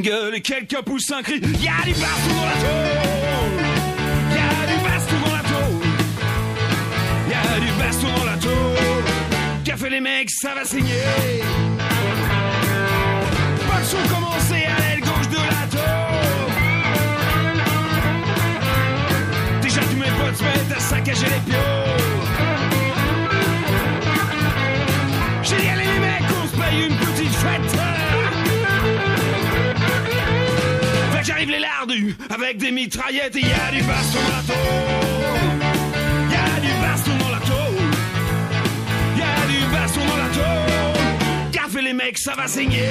gueule et quelqu'un pousse un cri. Y'a du baston dans la tôle. Y'a du baston dans la tôle. Y'a du baston dans la tôle. Fait les mecs, ça va saigner. Pas commencé à l'aile gauche de la tôle. Déjà tous mes potes se mettent à saccager les pions. Avec des mitraillettes et y a du baston dans la tôle. Y a du baston dans la tôle. Y a du baston dans la tôle. Café les mecs, ça va saigner.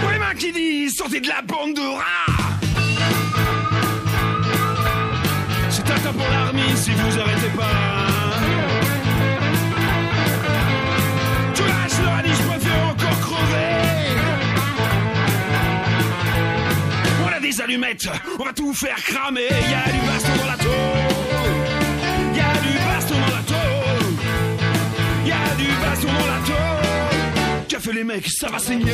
Pour les qui disent sortez de la bande de rats si vous arrêtez pas. Tu lâches leur a dit je préfère encore crever. On a des allumettes, on va tout faire cramer. Y a du baston dans la tôle. Y du baston dans la tôle. Y du baston dans la tôle. Fait les mecs, ça va saigner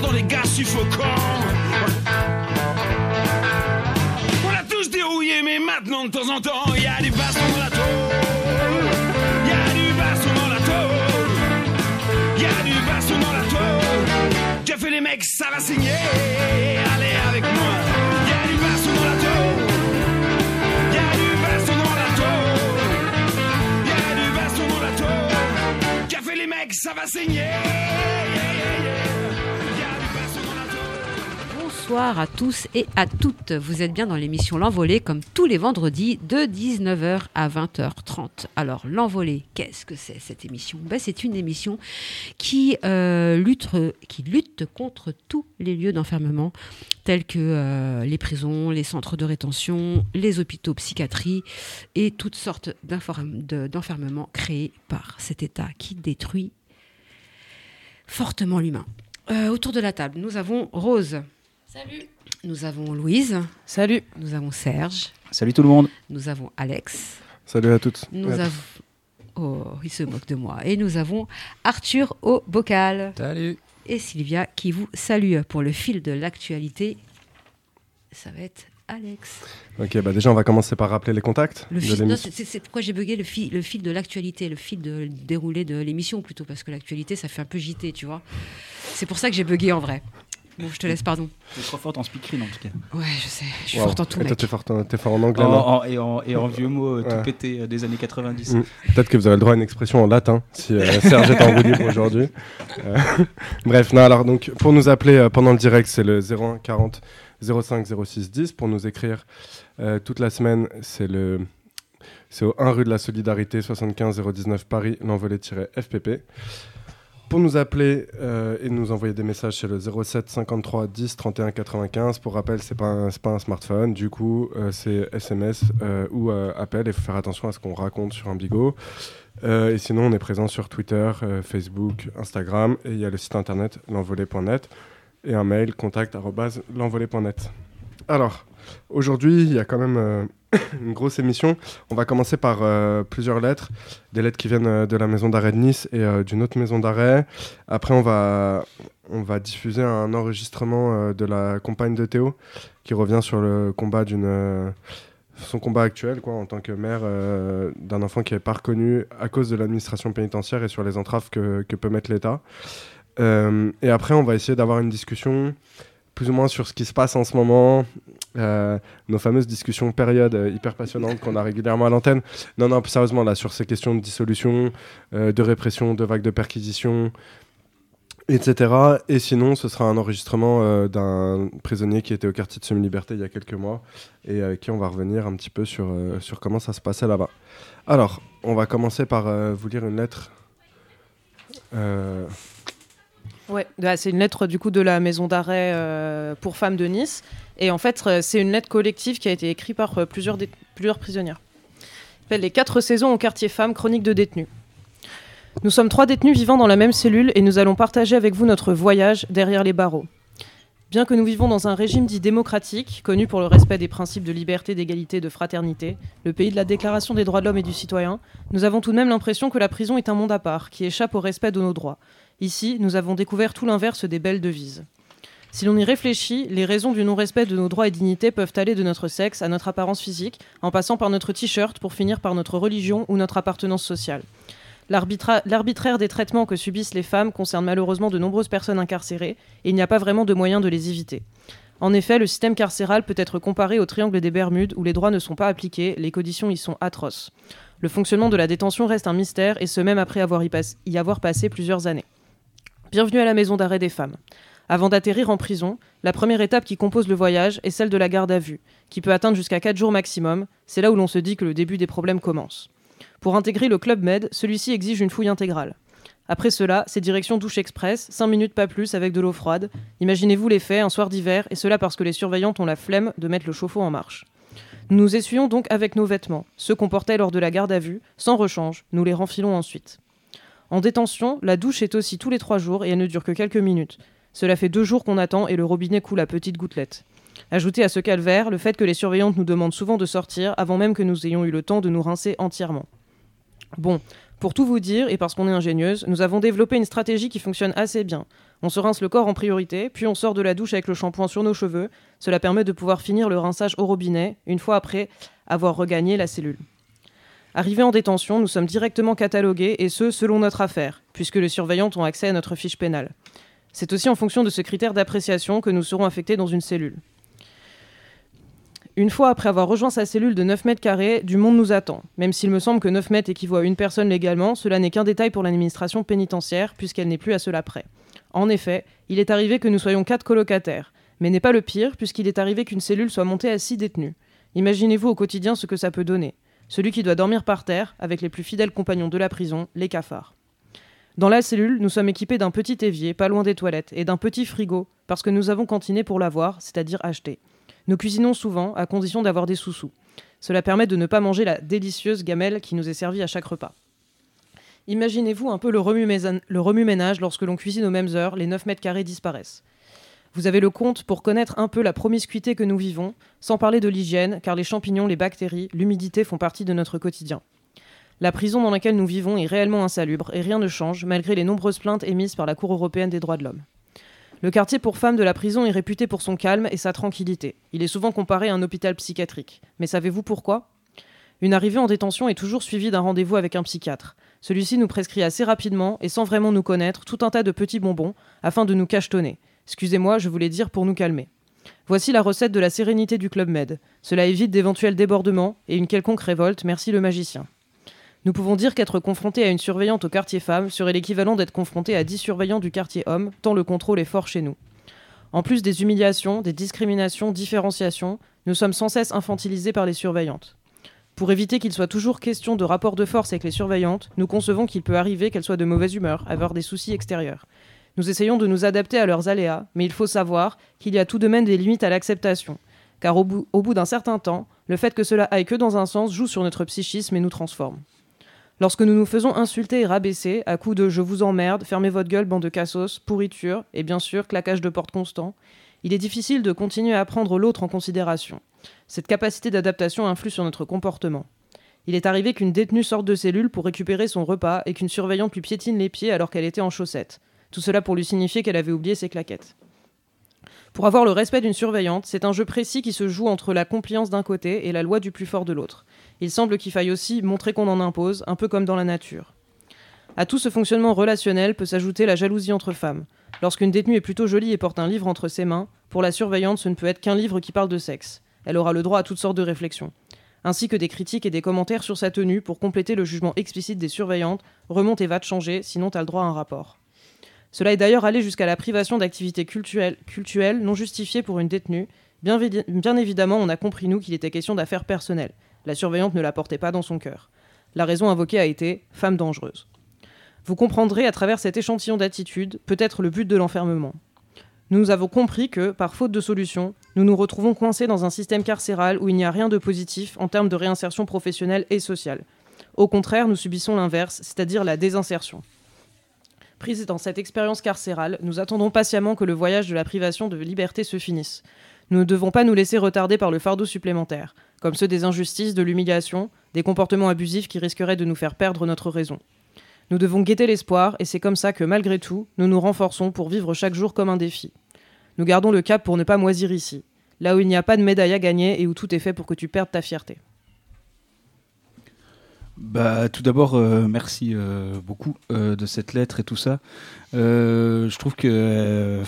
17 heures dans les gaz suffocants. On a tous dérouillé, mais maintenant de temps en temps, il y a du baston dans la tôle. Du baston dans la tôle. Du baston dans la. Qu'a fait les mecs, ça va signer. Allez avec moi. Il y a du baston dans la tôle. Du baston dans la tôle. Il y a du baston dans la tôle. Qu'a fait les mecs, ça va saigner. Bonsoir à tous et à toutes. Vous êtes bien dans l'émission L'Envolée comme tous les vendredis de 19h à 20h30. Alors L'Envolée, qu'est-ce que c'est cette émission? Ben, C'est une émission qui, euh, lutte, qui lutte contre tous les lieux d'enfermement tels que euh, les prisons, les centres de rétention, les hôpitaux psychiatrie et toutes sortes d'enfermements créés par cet État qui détruit fortement l'humain. Euh, autour de la table, nous avons Rose. Salut. Nous avons Louise. Salut. Nous avons Serge. Salut tout le monde. Nous avons Alex. Salut à toutes. Nous Ouais. avons. Oh, il se moque de moi. Et nous avons Arthur au bocal. Salut. Et Sylvia qui vous salue pour le fil de l'actualité. Ça va être Alex. Ok, bah déjà on va commencer par rappeler les contacts Le fil, non, c'est- pourquoi j'ai bugué le fil, le fil de l'actualité, le fil de déroulé de l'émission plutôt, parce que l'actualité ça fait un peu JT, tu vois. C'est pour ça que j'ai bugué en vrai. Bon, je te laisse, pardon. T'es trop forte en speakerine en tout cas. Ouais, je sais, je suis Wow. forte en tout, Et toi mec. t'es fort, en- t'es fort en anglais, En- et, en, et en vieux mots euh, Ouais. tout pété euh, des années 90. Mm. Peut-être que vous avez le droit à une expression en latin, si euh, Serge est en roue libre aujourd'hui. Euh, Bref, non, alors donc pour nous appeler euh, pendant le direct, c'est le 01 40 05 06 10. Pour nous écrire euh, toute la semaine, c'est le c'est au 1 rue de la Solidarité, 75 019 Paris, l'envolée-FPP. Pour nous appeler euh, et nous envoyer des messages, c'est le 07 53 10 31 95. Pour rappel, c'est pas un, pas un smartphone, du coup, euh, c'est SMS euh, ou appel. Il faut faire attention à ce qu'on raconte sur un bigot. Et sinon, on est présent sur Twitter, Facebook, Instagram, et il y a le site internet l'envolée.net et un mail contact l'envolée.net. Alors, aujourd'hui, il y a quand même une grosse émission. On va commencer par euh, plusieurs lettres, des lettres qui viennent euh, de la maison d'arrêt de Nice et euh, d'une autre maison d'arrêt. Après, on va, on va diffuser un enregistrement de la compagne de Théo qui revient sur le combat d'une son combat actuel quoi en tant que mère d'un enfant qui n'est pas reconnu à cause de l'administration pénitentiaire et sur les entraves que, que peut mettre l'État. Et après, on va essayer d'avoir une discussion plus ou moins sur ce qui se passe en ce moment, euh, nos fameuses discussions périodes euh, hyper passionnantes qu'on a régulièrement à l'antenne. Non, non, plus sérieusement, là, sur ces questions de dissolution, euh, de répression, de vagues de perquisition, etc. Et sinon, ce sera un enregistrement d'un prisonnier qui était au quartier de semi-liberté il y a quelques mois et avec qui on va revenir un petit peu sur, sur comment ça se passait là-bas. Alors, on va commencer par vous lire une lettre. Bah, c'est une lettre du coup de la maison d'arrêt euh, pour femmes de Nice. Et en fait, euh, c'est une lettre collective qui a été écrite par euh, plusieurs, plusieurs prisonnières. Les quatre saisons au quartier femmes, chronique de détenus. Nous sommes trois détenus vivant dans la même cellule et nous allons partager avec vous notre voyage derrière les barreaux. Bien que nous vivons dans un régime dit démocratique, connu pour le respect des principes de liberté, d'égalité et de fraternité, le pays de la Déclaration des droits de l'homme et du citoyen, nous avons tout de même l'impression que la prison est un monde à part, qui échappe au respect de nos droits. Ici, nous avons découvert tout l'inverse des belles devises. Si l'on y réfléchit, les raisons du non-respect de nos droits et dignités peuvent aller de notre sexe à notre apparence physique, en passant par notre t-shirt pour finir par notre religion ou notre appartenance sociale. L'arbitra- L'arbitraire des traitements que subissent les femmes concerne malheureusement de nombreuses personnes incarcérées, et il n'y a pas vraiment de moyen de les éviter. En effet, le système carcéral peut être comparé au triangle des Bermudes où les droits ne sont pas appliqués, les conditions y sont atroces. Le fonctionnement de la détention reste un mystère, et ce même après avoir y avoir passé plusieurs années. Bienvenue à la maison d'arrêt des femmes. Avant d'atterrir en prison, la première étape qui compose le voyage est celle de la garde à vue, qui peut atteindre jusqu'à 4 jours maximum. C'est là où l'on se dit que le début des problèmes commence. Pour intégrer le Club Med, celui-ci exige une fouille intégrale. Après cela, c'est direction douche express, 5 minutes pas plus avec de l'eau froide. Imaginez-vous les faits un soir d'hiver, et cela parce que les surveillantes ont la flemme de mettre le chauffe-eau en marche. Nous nous essuyons donc avec nos vêtements, ceux qu'on portait lors de la garde à vue, sans rechange, nous les renfilons ensuite. En détention, la douche est aussi tous les trois jours et elle ne dure que quelques minutes. Cela fait deux jours qu'on attend et le robinet coule à petites gouttelettes. Ajoutez à ce calvaire le fait que les surveillantes nous demandent souvent de sortir avant même que nous ayons eu le temps de nous rincer entièrement. Bon, pour tout vous dire, et parce qu'on est ingénieuse, nous avons développé une stratégie qui fonctionne assez bien. On se rince le corps en priorité, puis on sort de la douche avec le shampoing sur nos cheveux. Cela permet de pouvoir finir le rinçage au robinet, une fois après avoir regagné la cellule. Arrivés en détention, nous sommes directement catalogués, et ce, selon notre affaire, puisque les surveillantes ont accès à notre fiche pénale. C'est aussi en fonction de ce critère d'appréciation que nous serons affectés dans une cellule. Une fois après avoir rejoint sa cellule de 9 mètres carrés, du monde nous attend. Même s'il me semble que 9 mètres équivaut à une personne légalement, cela n'est qu'un détail pour l'administration pénitentiaire, puisqu'elle n'est plus à cela près. En effet, il est arrivé que nous soyons quatre colocataires, mais n'est pas le pire, puisqu'il est arrivé qu'une cellule soit montée à six détenus. Imaginez-vous au quotidien ce que ça peut donner. Celui qui doit dormir par terre, avec les plus fidèles compagnons de la prison, les cafards. Dans la cellule, nous sommes équipés d'un petit évier, pas loin des toilettes, et d'un petit frigo, parce que nous avons cantiné pour l'avoir, c'est-à-dire acheté. Nous cuisinons souvent, à condition d'avoir des sous-sous. Cela permet de ne pas manger la délicieuse gamelle qui nous est servie à chaque repas. Imaginez-vous un peu le remue-ménage lorsque l'on cuisine aux mêmes heures, les 9 mètres carrés disparaissent. Vous avez le compte pour connaître un peu la promiscuité que nous vivons, sans parler de l'hygiène, car les champignons, les bactéries, l'humidité font partie de notre quotidien. La prison dans laquelle nous vivons est réellement insalubre et rien ne change malgré les nombreuses plaintes émises par la Cour européenne des droits de l'homme. Le quartier pour femmes de la prison est réputé pour son calme et sa tranquillité. Il est souvent comparé à un hôpital psychiatrique. Mais savez-vous pourquoi? Une arrivée en détention est toujours suivie d'un rendez-vous avec un psychiatre. Celui-ci nous prescrit assez rapidement et sans vraiment nous connaître tout un tas de petits bonbons afin de nous cachetonner. Excusez-moi, je voulais dire pour nous calmer. Voici la recette de la sérénité du Club Med. Cela évite d'éventuels débordements et une quelconque révolte, merci le magicien. Nous pouvons dire qu'être confronté à une surveillante au quartier femme serait l'équivalent d'être confronté à 10 surveillants du quartier homme, tant le contrôle est fort chez nous. En plus des humiliations, des discriminations, différenciations, nous sommes sans cesse infantilisés par les surveillantes. Pour éviter qu'il soit toujours question de rapport de force avec les surveillantes, nous concevons qu'il peut arriver qu'elles soient de mauvaise humeur, avoir des soucis extérieurs. Nous essayons de nous adapter à leurs aléas, mais il faut savoir qu'il y a tout de même des limites à l'acceptation, car au bout, d'un certain temps, le fait que cela aille que dans un sens joue sur notre psychisme et nous transforme. Lorsque nous nous faisons insulter et rabaisser à coups de je vous emmerde, fermez votre gueule, bande de cassos, pourriture, et bien sûr claquage de porte constant, il est difficile de continuer à prendre l'autre en considération. Cette capacité d'adaptation influe sur notre comportement. Il est arrivé qu'une détenue sorte de cellule pour récupérer son repas et qu'une surveillante lui piétine les pieds alors qu'elle était en chaussettes. Tout cela pour lui signifier qu'elle avait oublié ses claquettes. Pour avoir le respect d'une surveillante, c'est un jeu précis qui se joue entre la compliance d'un côté et la loi du plus fort de l'autre. Il semble qu'il faille aussi montrer qu'on en impose, un peu comme dans la nature. À tout ce fonctionnement relationnel peut s'ajouter la jalousie entre femmes. Lorsqu'une détenue est plutôt jolie et porte un livre entre ses mains, pour la surveillante, ce ne peut être qu'un livre qui parle de sexe. Elle aura le droit à toutes sortes de réflexions. Ainsi que des critiques et des commentaires sur sa tenue pour compléter le jugement explicite des surveillantes. Remonte et va te changer, sinon t'as le droit à un rapport. Cela est d'ailleurs allé jusqu'à la privation d'activités cultuelles non justifiées pour une détenue. Bien, évidemment, on a compris, nous, qu'il était question d'affaires personnelles. La surveillante ne la portait pas dans son cœur. La raison invoquée a été femme dangereuse. Vous comprendrez à travers cet échantillon d'attitude peut-être le but de l'enfermement. Nous avons compris que, par faute de solution, nous nous retrouvons coincés dans un système carcéral où il n'y a rien de positif en termes de réinsertion professionnelle et sociale. Au contraire, nous subissons l'inverse, c'est-à-dire la désinsertion. Prise dans cette expérience carcérale, nous attendons patiemment que le voyage de la privation de liberté se finisse. Nous ne devons pas nous laisser retarder par le fardeau supplémentaire, comme ceux des injustices, de l'humiliation, des comportements abusifs qui risqueraient de nous faire perdre notre raison. Nous devons guetter l'espoir, et c'est comme ça que, malgré tout, nous nous renforçons pour vivre chaque jour comme un défi. Nous gardons le cap pour ne pas moisir ici, là où il n'y a pas de médaille à gagner et où tout est fait pour que tu perdes ta fierté. Bah, tout d'abord, euh, merci euh, beaucoup euh, de cette lettre et tout ça. Je trouve que,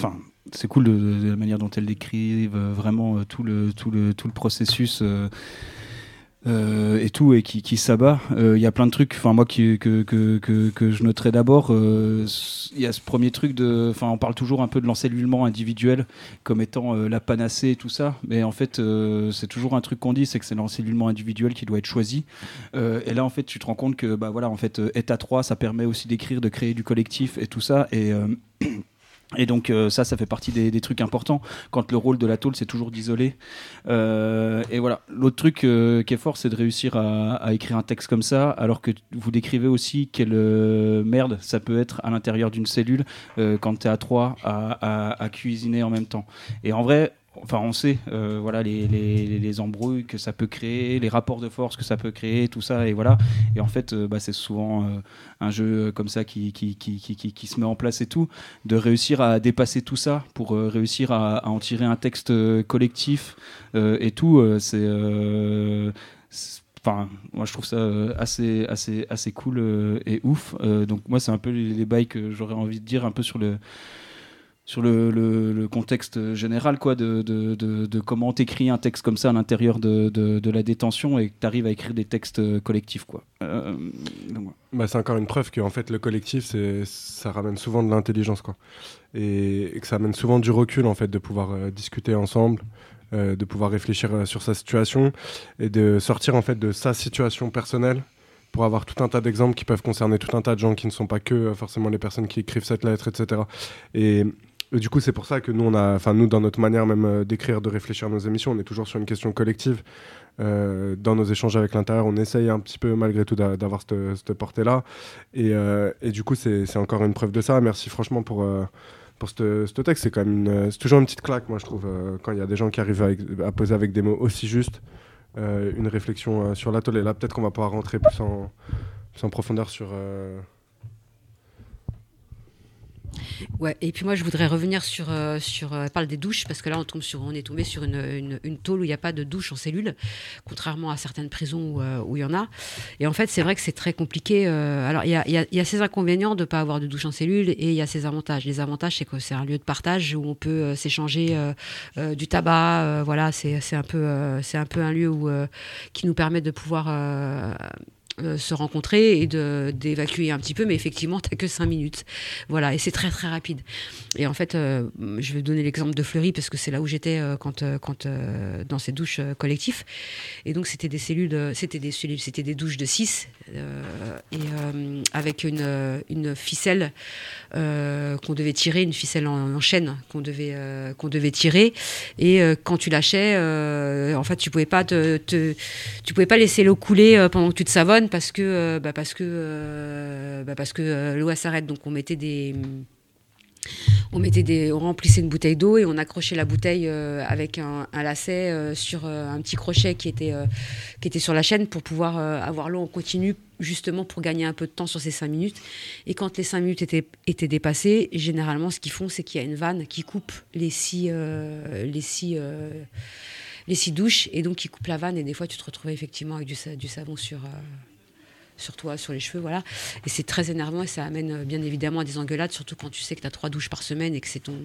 c'est cool de, la manière dont elle décrive vraiment tout le processus. Euh, euh, et tout et qui, qui s'abat. Euh, Il y a plein de trucs. Enfin moi qui, que, que, que, je noterai d'abord. euh, Il y a ce premier truc de. Enfin on parle toujours un peu de l'encellulement individuel comme étant euh, la panacée et tout ça. Mais en fait euh, c'est toujours un truc qu'on dit, c'est que c'est l'encellulement individuel qui doit être choisi. Euh, et là en fait tu te rends compte que bah voilà en fait euh, être trois ça permet aussi d'écrire, de créer du collectif et tout ça euh, Et donc euh, ça, ça fait partie des, des trucs importants. Quand le rôle de la tôle, c'est toujours d'isoler. Euh, et voilà. L'autre truc euh, qui est fort, c'est de réussir à, à écrire un texte comme ça, alors que vous décrivez aussi quelle euh, merde ça peut être à l'intérieur d'une cellule euh, quand tu es à trois à, à- à cuisiner en même temps. Et en vrai, enfin, on sait, euh, voilà, les, les- les embrouilles que ça peut créer, les rapports de force que ça peut créer, tout ça, et voilà. Et en fait, euh, bah, c'est souvent euh, un jeu comme ça qui, qui, qui, qui, qui- se met en place et tout, de réussir à dépasser tout ça pour réussir à, à en tirer un texte collectif et tout, c'est. Enfin, moi je trouve ça assez, assez, assez cool et ouf. Donc moi c'est un peu les, les bails que j'aurais envie de dire un peu sur le, sur le, contexte général quoi, de, de, de, de comment t'écris un texte comme ça à l'intérieur de, la détention et que t'arrives à écrire des textes euh, collectifs. Quoi. Euh. Bah, c'est encore une preuve qu'en fait le collectif c'est ça ramène souvent de l'intelligence quoi et, que ça amène souvent du recul en fait de pouvoir euh, discuter ensemble de pouvoir réfléchir sur sa situation et de sortir en fait de sa situation personnelle pour avoir tout un tas d'exemples qui peuvent concerner tout un tas de gens qui ne sont pas que forcément les personnes qui écrivent cette lettre etc et et du coup, c'est pour ça que nous, on a, enfin nous, dans notre manière même euh, d'écrire, de réfléchir à nos émissions, on est toujours sur une question collective. Euh, dans nos échanges avec l'intérieur, on essaye un petit peu malgré tout d'a- d'avoir cette, portée-là. Et, euh, et du coup, c'est encore une preuve de ça. Merci franchement pour, euh, pour ce texte. C'est toujours une petite claque, moi, je trouve, euh, quand il y a des gens qui arrivent à poser avec des mots aussi justes euh, une réflexion euh, sur l'atelier. Là, peut-être qu'on va pouvoir rentrer plus en, plus en profondeur sur. Euh, Ouais, et puis moi je voudrais revenir sur, euh, sur euh, elle parle des douches, parce que là on, tombe sur, on est tombé sur une, une, une tôle où il n'y a pas de douche en cellule, contrairement à certaines prisons où, euh, où il y en a. Et en fait c'est vrai que c'est très compliqué. euh, alors il y a, y a- y a ces inconvénients de ne pas avoir de douche en cellule et il y a ces avantages. Les avantages c'est que c'est un lieu de partage où on peut euh, s'échanger euh, euh, du tabac, euh, voilà, c'est un, peu, euh, c'est un peu un lieu où, euh, qui nous permet de pouvoir... euh, se rencontrer et d'évacuer un petit peu mais effectivement t'as que cinq minutes. Voilà et c'est très très rapide. Et en fait euh, je vais donner l'exemple de Fleury parce que c'est là où j'étais euh, quand quand dans ces douches collectifs et donc c'était des cellules c'était des des douches de 6 et avec une une ficelle qu'on devait tirer une ficelle en, en chaîne qu'on devait qu'on devait tirer. Et quand tu lâchais en fait tu pouvais pas te, tu pouvais pas laisser l'eau couler pendant que tu te savonnes parce que euh, bah, parce que euh, bah, parce que euh, l'eau s'arrête donc on mettait des on mettait des, on remplissait une bouteille d'eau et on accrochait la bouteille avec un, lacet sur un petit crochet qui était, qui était sur la chaîne pour pouvoir avoir l'eau en continu, justement pour gagner un peu de temps sur ces cinq minutes. Et quand les cinq minutes étaient, étaient dépassées, généralement, ce qu'ils font, c'est qu'il y a une vanne qui coupe les six, les six, les six douches et donc qui coupe la vanne. Et des fois, tu te retrouvais effectivement avec du savon sur. Sur toi, sur les cheveux, voilà. Et c'est très énervant et ça amène euh, bien évidemment à des engueulades, surtout quand tu sais que tu as trois douches par semaine et que c'est ton,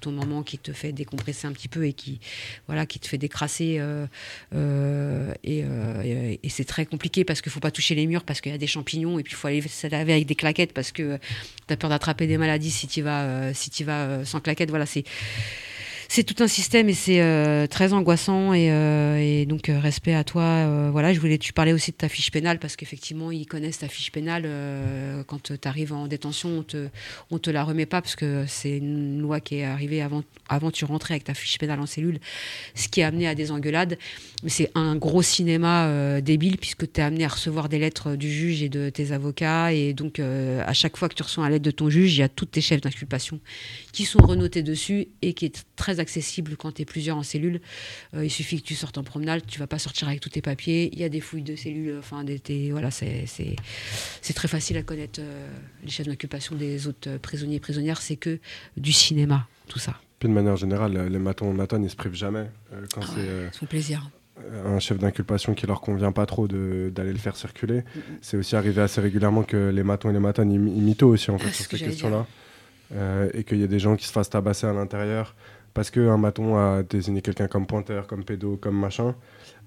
ton moment qui te fait décompresser un petit peu et qui, voilà, qui te fait décrasser. euh, euh, et c'est très compliqué parce qu'il faut pas toucher les murs parce qu'il y a des champignons et puis il faut aller se laver avec des claquettes parce que tu as peur d'attraper des maladies si tu vas, si tu vas sans claquettes. Voilà, c'est c'est tout un système et c'est euh, très angoissant et, euh, donc euh, respect à toi. euh, voilà, je voulais tu parlais aussi de ta fiche pénale parce qu'effectivement ils connaissent ta fiche pénale quand tu arrives en détention, on te on te la remet pas parce que c'est une loi qui est arrivée avant avant tu rentrais avec ta fiche pénale en cellule, ce qui a amené à des engueulades. Mais c'est un gros cinéma euh, débile puisque tu es amené à recevoir des lettres du juge et de tes avocats et donc euh, à chaque fois que tu reçois une lettre de ton juge, il y a toutes tes chefs d'inculpation qui sont renotés dessus et qui est très accessible quand tu es plusieurs en cellule. Euh, il suffit que tu sortes en promenade, tu vas pas sortir avec tous tes papiers. Il y a des fouilles de cellules, enfin, des, des- voilà, c'est très facile à connaître euh, les chefs d'inculpation des autres prisonniers et prisonnières. C'est que du cinéma, tout ça. Puis de manière générale, les matons matons, ils se privent jamais. euh, quand c'est euh, Son plaisir. Un chef d'inculpation qui leur convient pas trop d'aller le faire circuler. C'est aussi arrivé assez régulièrement que les matons et les matones ils, aussi en fait Ah, sur que ces questions-là. Euh, et qu'il y ait des gens qui se fassent tabasser à l'intérieur parce qu'un maton a désigné quelqu'un comme pointeur, comme pédo, comme machin,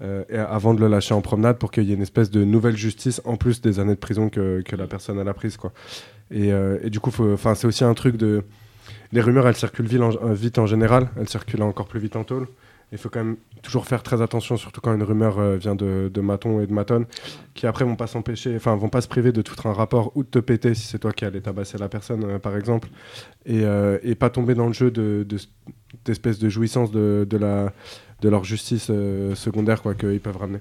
euh, et avant de le lâcher en promenade pour qu'il y ait une espèce de nouvelle justice en plus des années de prison que, que la personne elle a prise. Quoi. Et, euh, et du coup, c'est aussi un truc de... Les rumeurs, elles circulent vite en, euh, vite en général, elles circulent encore plus vite en tôle. Il faut quand même toujours faire très attention, surtout quand une rumeur euh, vient de, de matons et de matonnes, qui après vont pas s'empêcher, enfin vont pas se priver de tout un rapport ou de te péter si c'est toi qui allais tabasser la personne, euh, par exemple, et, euh, et pas tomber dans le jeu de, de- de jouissance de, de, la, de leur justice secondaire quoi, qu'ils peuvent ramener.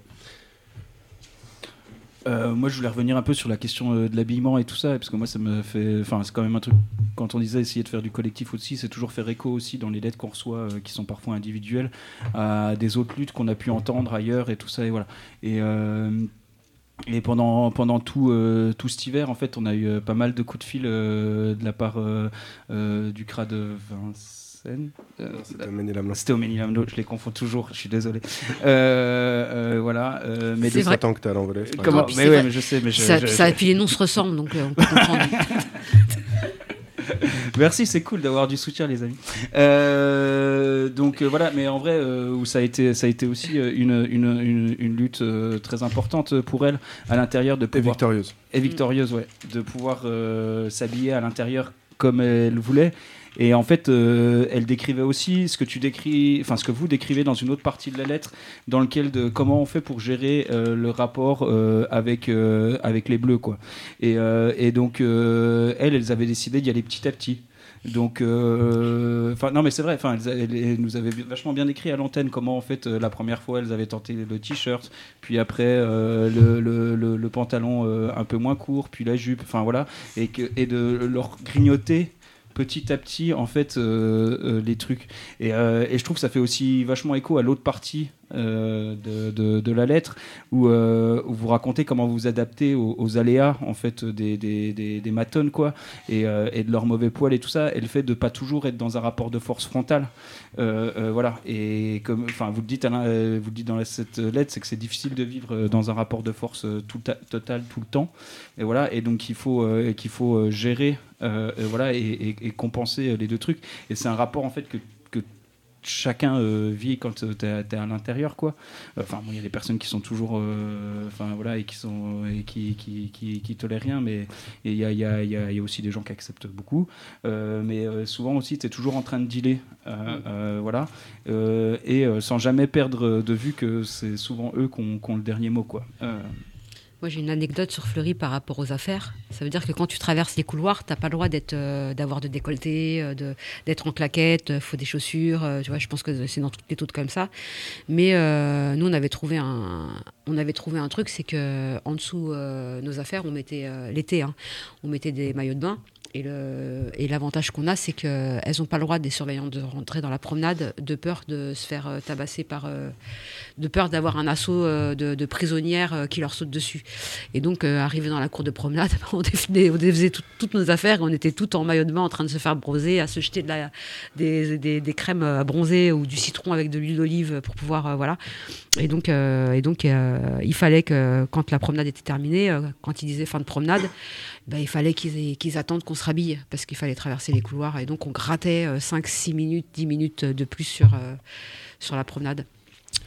Euh, moi, je voulais revenir un peu sur la question euh, de l'habillement et tout ça, parce que moi, ça me fait. Enfin, c'est quand même un truc. Quand on disait essayer de faire du collectif aussi, c'est toujours faire écho aussi dans les lettres qu'on reçoit, euh, qui sont parfois individuelles, à des autres luttes qu'on a pu entendre ailleurs et tout ça. Et voilà. Et. pendant, pendant tout, tout cet hiver, en fait, on a eu pas mal de coups de fil de la part du CRA de Vincennes. Euh, C'était. C'était au Ménilamno, je les confonds toujours, je suis désolé. Euh, euh, voilà. euh, mais C'est vrai. tant que l'envolée. c'est pas Comment Mais ouais, vrai. mais je sais. Mais je, ça, je- ça- je- puis les noms se ressemblent, donc euh, on peut comprendre. Merci, c'est cool d'avoir du soutien, les amis. Euh, donc euh, voilà, mais en vrai, euh, où ça a été, ça a été aussi une, une, une, une lutte euh, très importante pour elle à l'intérieur de Et pouvoir victorieuse. et victorieuse, ouais, de pouvoir euh, s'habiller à l'intérieur comme elle voulait. Et en fait, euh, elle décrivait aussi ce que tu décris, enfin ce que vous décrivez dans une autre partie de la lettre, dans lequel de comment on fait pour gérer euh, le rapport euh, avec avec les bleus, quoi. Et, donc elles, elles avaient décidé d'y aller petit à petit. Donc, non mais c'est vrai. Enfin, elles, nous avaient vachement bien décrit à l'antenne comment en fait la première fois elles avaient tenté le t-shirt, puis après le, le- pantalon un peu moins court, puis la jupe. Enfin voilà, et que et de leur grignoter petit à petit en fait euh, euh, les trucs. Et, euh, et je trouve que ça fait aussi vachement écho à l'autre partie euh, de, la lettre où, euh, où vous racontez comment vous vous adaptez aux, aléas en fait des, des, des, matones quoi et, euh, et de leur mauvais poil et tout ça et le fait de pas toujours être dans un rapport de force frontale. Voilà. Et enfin vous le dites Alain, vous le dites dans cette lettre c'est que c'est difficile de vivre dans un rapport de force total tout le temps. Et voilà. Et donc il faut qu'il faut gérer voilà et, et- compenser les deux trucs. Et c'est un rapport en fait que chacun euh, vit quand tu es, à l'intérieur quoi. Enfin bon, il y a des personnes qui sont toujours euh, enfin voilà et qui sont et qui, qui, qui, qui tolèrent rien mais il y a, il y, a, y a- y a aussi des gens qui acceptent beaucoup. Euh, mais euh, souvent aussi tu es toujours en train de dealer euh, euh, voilà. Euh, et euh, sans jamais perdre de vue que c'est souvent eux qui ont, le dernier mot quoi. Euh, Moi, j'ai une anecdote sur Fleury par rapport aux affaires. Ça veut dire que quand tu traverses les couloirs, t'as pas le droit d'être, euh, d'avoir de décolleté, euh, d'être en claquette, il faut des chaussures. euh, tu vois, je pense que c'est dans toutes les toutes comme ça. Mais euh, nous, on avait trouvé un, on avait trouvé un truc, c'est que en dessous euh, nos affaires, on mettait euh, l'été, hein, on mettait des maillots de bain. Et, l'avantage qu'on a, c'est qu'elles n'ont pas le droit des surveillants de rentrer dans la promenade de peur de se faire euh, tabasser par, euh, de peur d'avoir un assaut euh, de, prisonnières qui leur saute dessus. Et donc, arrivé dans la cour de promenade, on défaisait, toutes nos affaires, on était toutes en maillot de bain en train de se faire bronzer, à se jeter des, crèmes à bronzer ou du citron avec de l'huile d'olive pour pouvoir, voilà. Et donc, il fallait que quand la promenade était terminée, quand ils disaient fin de promenade, ben, il fallait qu'ils attendent qu'on se rhabille parce qu'il fallait traverser les couloirs. Et donc, on grattait 5-6 minutes, 10 minutes de plus sur, euh, sur la promenade.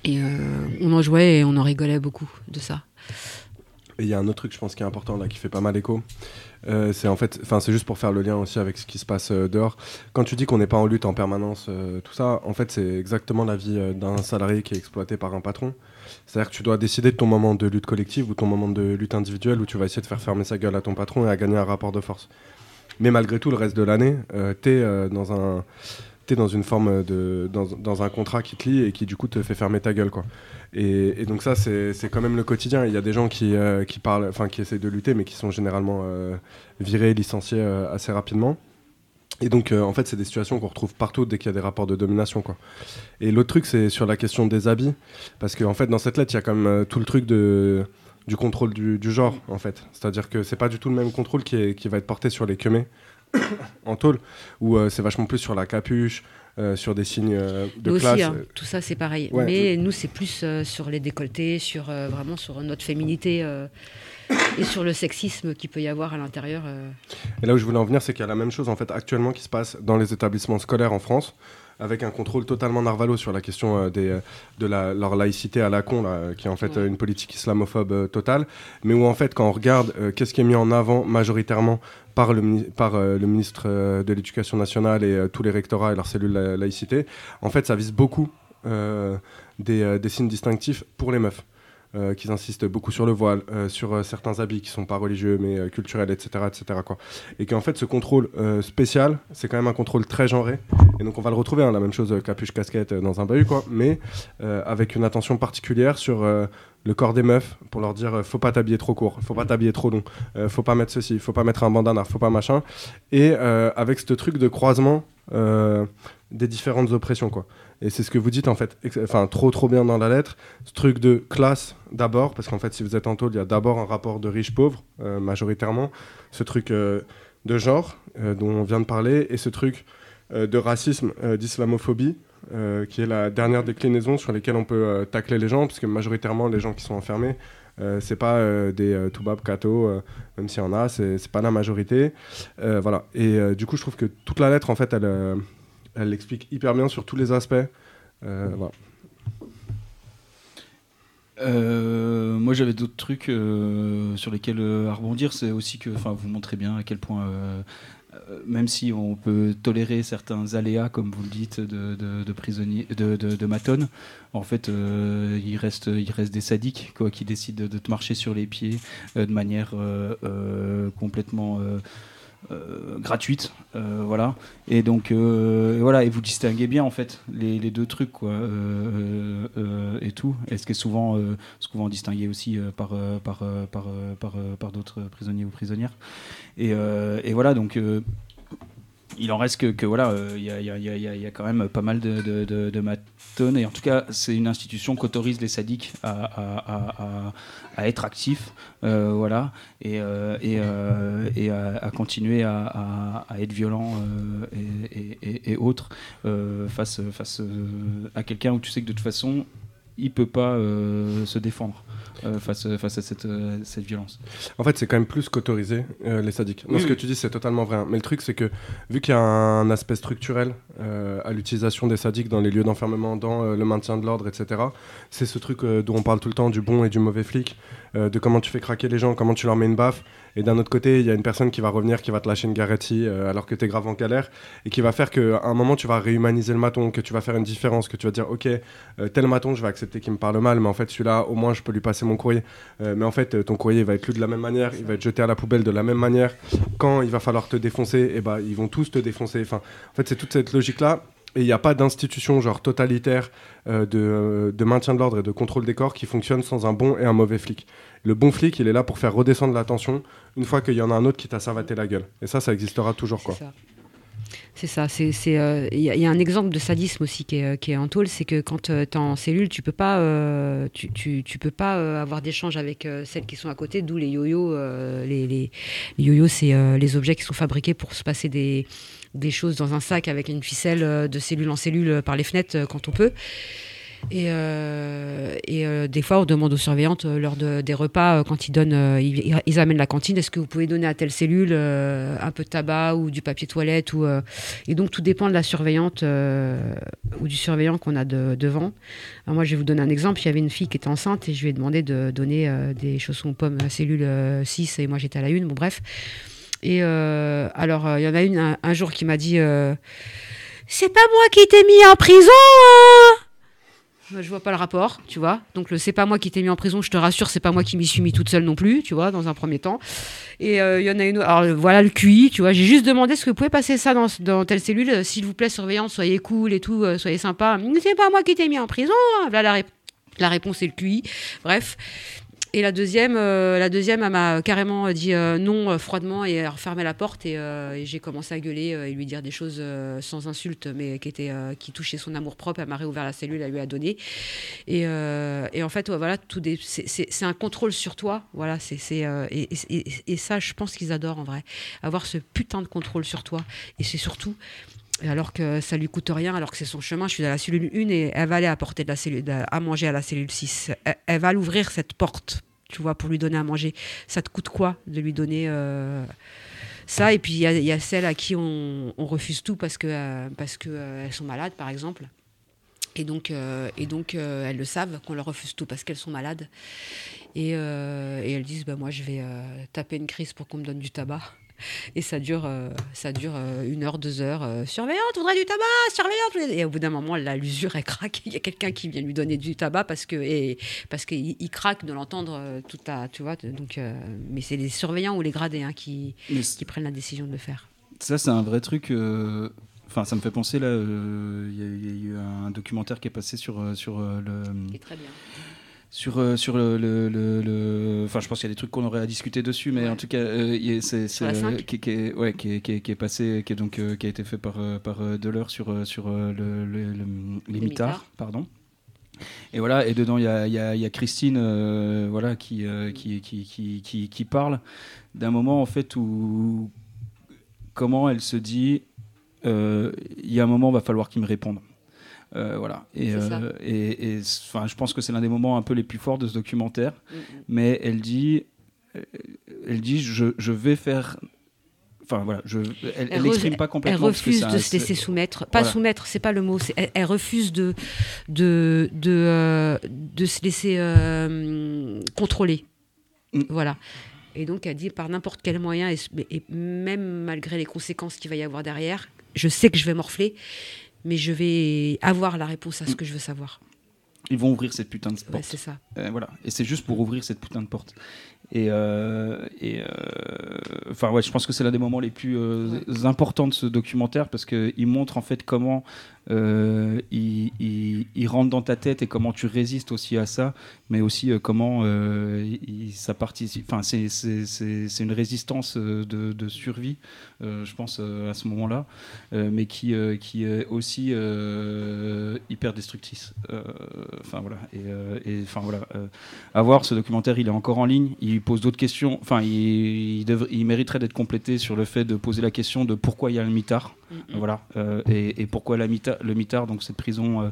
Et euh, on en jouait et on en rigolait beaucoup de ça. Et il y a un autre truc, je pense, qui est important là, qui fait pas mal écho. Euh, c'est en fait, enfin, c'est juste pour faire le lien aussi avec ce qui se passe euh, dehors. Quand tu dis qu'on n'est pas en lutte en permanence, euh, tout ça, en fait, c'est exactement la vie euh, d'un salarié qui est exploité par un patron. C'est-à-dire que tu dois décider de ton moment de lutte collective ou ton moment de lutte individuelle où tu vas essayer de faire fermer sa gueule à ton patron et à gagner un rapport de force. Mais malgré tout, le reste de l'année, euh, t'es euh, dans un une forme de dans, un contrat qui te lie et qui du coup te fait fermer ta gueule quoi. Et, donc ça c'est quand même le quotidien. Il y a des gens qui euh, parlent, qui essaient de lutter, mais qui sont généralement virés, licenciés assez rapidement. Et donc euh, en fait c'est des situations qu'on retrouve partout dès qu'il y a des rapports de domination quoi. Et l'autre truc c'est sur la question des habits, parce qu'en fait dans cette lettre il y a quand même euh, tout le truc de du contrôle du, du genre en fait. C'est-à-dire que c'est pas du tout le même contrôle qui, est, qui va être porté sur les queumés en tôle, où euh, c'est vachement plus sur la capuche, euh, sur des signes euh, de Nous classe. aussi, hein, tout ça c'est pareil. Ouais. Mais nous c'est plus euh, sur les décolletés, sur vraiment sur notre féminité et sur le sexisme qu'il peut y avoir à l'intérieur. euh. Et là où je voulais en venir, c'est qu'il y a la même chose en fait actuellement qui se passe dans les établissements scolaires en France, avec un contrôle totalement narvalo sur la question euh, des, euh, de la, leur laïcité à la con, là, qui est en fait Ouais. une politique islamophobe euh, totale, mais où en fait quand on regarde euh, qu'est-ce qui est mis en avant majoritairement par le, mini- par, le ministre de l'Éducation nationale et tous les rectorats et leurs cellules la- laïcité, en fait ça vise beaucoup des, des signes distinctifs pour les meufs. Euh, qu'ils insistent beaucoup sur le voile, euh, sur euh, certains habits qui sont pas religieux mais euh, culturels, etc., etc. Quoi. Et qu'en fait, ce contrôle spécial, c'est quand même un contrôle très genré. Et donc, on va le retrouver, hein, la même chose, capuche, casquette dans un bahut, quoi, mais avec une attention particulière sur le corps des meufs pour leur dire faut pas t'habiller trop court, faut pas t'habiller trop long, faut pas mettre ceci, faut pas mettre un bandana, faut pas machin. Et avec ce truc de croisement des différentes oppressions, quoi. Et c'est ce que vous dites en fait, enfin trop trop bien dans la lettre, ce truc de classe d'abord, parce qu'en fait si vous êtes en tôle, il y a d'abord un rapport de riche-pauvre, euh, majoritairement, ce truc euh, de genre euh, dont on vient de parler, et ce truc de racisme, d'islamophobie, qui est la dernière déclinaison sur lesquelles on peut tacler les gens, parce que majoritairement les gens qui sont enfermés, euh, c'est pas des euh, toubab, kato, même s'il y en a, c'est pas la majorité. Voilà. Et du coup, je trouve que toute la lettre, en fait, elle, elle l'explique hyper bien sur tous les aspects. Euh, voilà. Euh, moi, j'avais d'autres trucs euh, sur lesquels euh, à rebondir. C'est aussi que, enfin, vous montrez bien à quel point, même si on peut tolérer certains aléas, comme vous le dites, de, de, de prisonniers, de, de, de matonnes, en fait, il reste, il reste des sadiques, quoi, qui décident de, te marcher sur les pieds de manière complètement euh, gratuite, euh, voilà. Et donc euh, voilà, et vous distinguez bien en fait les, deux trucs quoi, et tout. Et ce qui est souvent, souvent distingué aussi par par par par, par d'autres prisonniers ou prisonnières. Et, et voilà donc. Il en reste que, voilà, il y, a, quand même pas mal de, de, matones. Et en tout cas, c'est une institution qu'autorise les sadiques à, être actifs, euh, voilà, et, euh, euh, à, continuer à, être violents euh, et, autres face, à quelqu'un où tu sais que de toute façon, il peut pas euh, se défendre euh, face, face à cette, euh, cette violence. En fait, c'est quand même plus qu'autorisé, euh, les sadiques. Non, Oui, ce que oui. tu dis, c'est totalement vrai. hein. Mais le truc, c'est que vu qu'il y a un aspect structurel euh, à l'utilisation des sadiques dans les lieux d'enfermement, dans euh, le maintien de l'ordre, etc., c'est ce truc euh, dont on parle tout le temps, du bon et du mauvais flic, euh, de comment tu fais craquer les gens, comment tu leur mets une baffe. Et d'un autre côté, il y a une personne qui va revenir, qui va te lâcher une garetti euh, alors que tu es grave en galère, et qui va faire qu'à un moment, tu vas réhumaniser le maton, que tu vas faire une différence, que tu vas dire, ok, euh, tel maton, je vais accepter qu'il me parle mal, mais en fait, celui-là, au moins, je peux lui passer mon courrier. Euh, mais en fait, ton courrier va être lu de la même manière, il va être jeté à la poubelle de la même manière. Quand il va falloir te défoncer, eh ben, ils vont tous te défoncer. Enfin, en fait, c'est toute cette logique-là et il n'y a pas d'institution genre totalitaire euh, de, de, maintien de l'ordre et de contrôle des corps qui fonctionne sans un bon et un mauvais flic. Le bon flic, il est là pour faire redescendre la tension une fois qu'il y en a un autre qui t'a servaté la gueule. Et ça, ça existera toujours. quoi. C'est ça. C'est il euh, y, y, a un exemple de sadisme aussi qui est, qui est en tôle, c'est que quand euh, tu es en cellule, tu peux pas, euh, tu, tu, tu, peux pas avoir d'échange avec celles qui sont à côté. D'où les yo-yo. les, les, les yo-yo, c'est les objets qui sont fabriqués pour se passer des, des choses dans un sac avec une ficelle de cellule en cellule par les fenêtres quand on peut. Et, euh, euh, des fois, on demande aux surveillantes euh, lors de, des repas, quand ils donnent, ils, ils, amènent la cantine, est-ce que vous pouvez donner à telle cellule un peu de tabac ou du papier toilette ou, Et donc, tout dépend de la surveillante ou du surveillant qu'on a de, devant. Alors, moi, je vais vous donner un exemple. Il y avait une fille qui était enceinte et je lui ai demandé de donner des chaussons pommes à cellule 6 et moi, j'étais à la une. Bon, bref. Et alors, il y en a une un, jour qui m'a dit C'est pas moi qui t'ai mis en prison, hein je vois pas le rapport, tu vois. Donc le c'est pas moi qui t'ai mis en prison, je te rassure, c'est pas moi qui m'y suis mis toute seule non plus, tu vois, dans un premier temps. Et il euh, y en a une. Alors voilà le QI, tu vois. J'ai juste demandé est-ce que vous pouvez passer ça dans, dans telle cellule, euh, s'il vous plaît, surveillant, soyez cool et tout, euh, soyez sympa. C'est pas moi qui t'ai mis en prison. Voilà la, la réponse est le QI. Bref. Et la deuxième, euh, la deuxième, elle m'a carrément dit euh, non euh, froidement et a refermé la porte et, j'ai commencé à gueuler et lui dire des choses sans insulte, mais qui étaient, qui touchaient son amour propre. Elle m'a réouvert la cellule, elle lui a donné. Et, en fait, voilà, c'est un contrôle sur toi, voilà. C'est et, ça, je pense qu'ils adorent en vrai, avoir ce putain de contrôle sur toi. Et c'est surtout alors que ça lui coûte rien, alors que c'est son chemin. Je suis dans la cellule 1 et elle va aller apporter de la cellule, à manger à la cellule 6. Elle, va l'ouvrir cette porte, tu vois, pour lui donner à manger. Ça te coûte quoi de lui donner euh, ça? Et puis il y, a celles à qui on, refuse tout parce que euh, euh, sont malades, par exemple. Et donc, et donc elles le savent qu'on leur refuse tout parce qu'elles sont malades. Et, et elles disent bah, Moi, je vais taper une crise pour qu'on me donne du tabac. Et ça dure, euh, ça dure euh, une heure, deux heures. Euh, surveillante, voudrait du tabac, surveillante. Et au bout d'un moment, la l'usure, elle craque. Il y a quelqu'un qui vient lui donner du tabac parce que et, parce qu'il il craque de l'entendre tout à, tu vois. Donc, mais c'est les surveillants ou les gradés hein, qui, qui prennent la décision de le faire. Ça, c'est un vrai truc. Enfin, ça me fait penser là. Il y, a eu un documentaire qui est passé sur sur le. Qui est très bien sur euh, sur le, le, enfin je pense qu'il y a des trucs qu'on aurait à discuter dessus mais en tout cas euh, c'est qui, qui, est ouais qui est, qui, est, qui est passé qui est donc euh, qui a été fait par par Deleur sur sur le, les mitards pardon. Et voilà et dedans il y a, y, a, y a, Christine voilà qui, qui, qui, qui, qui parle d'un moment en fait où comment elle se dit il y a un moment il va falloir qu'il me réponde euh, voilà. Et, euh, et, enfin, je pense que c'est l'un des moments un peu les plus forts de ce documentaire. Mm, mm. Mais elle dit, euh, elle dit, je, je vais faire enfin voilà, je, elle n'exprime pas complètement. Elle refuse de se laisser soumettre, pas soumettre, c'est pas le mot. Elle, elle, refuse de de de, de se laisser contrôler. Mm. Voilà. Et donc elle dit par n'importe quel moyen et, et, même malgré les conséquences qu'il va y avoir derrière, je sais que je vais morfler, mais je vais avoir la réponse à ce mm. que je veux savoir. Ils vont ouvrir cette putain de porte. Ouais, c'est ça. Euh, voilà. Et c'est juste pour ouvrir cette putain de porte. Et, euh, et euh, enfin ouais, je pense que c'est l'un des moments les plus euh, importants de ce documentaire parce qu'il montre en fait comment il, il, rentre dans ta tête et comment tu résistes aussi à ça, mais aussi comment il, ça participe. Enfin, c'est, une résistance de, de survie, je pense à ce moment-là, mais qui, qui est aussi hyper destructrice. Enfin voilà. Et, et enfin voilà. à voir ce documentaire, il est encore en ligne. Il il pose d'autres questions. Enfin, il, il, mériterait d'être complété sur le fait de poser la question de pourquoi il y a le mitard. Voilà. Euh, et, pourquoi la le mitard, donc cette prison euh,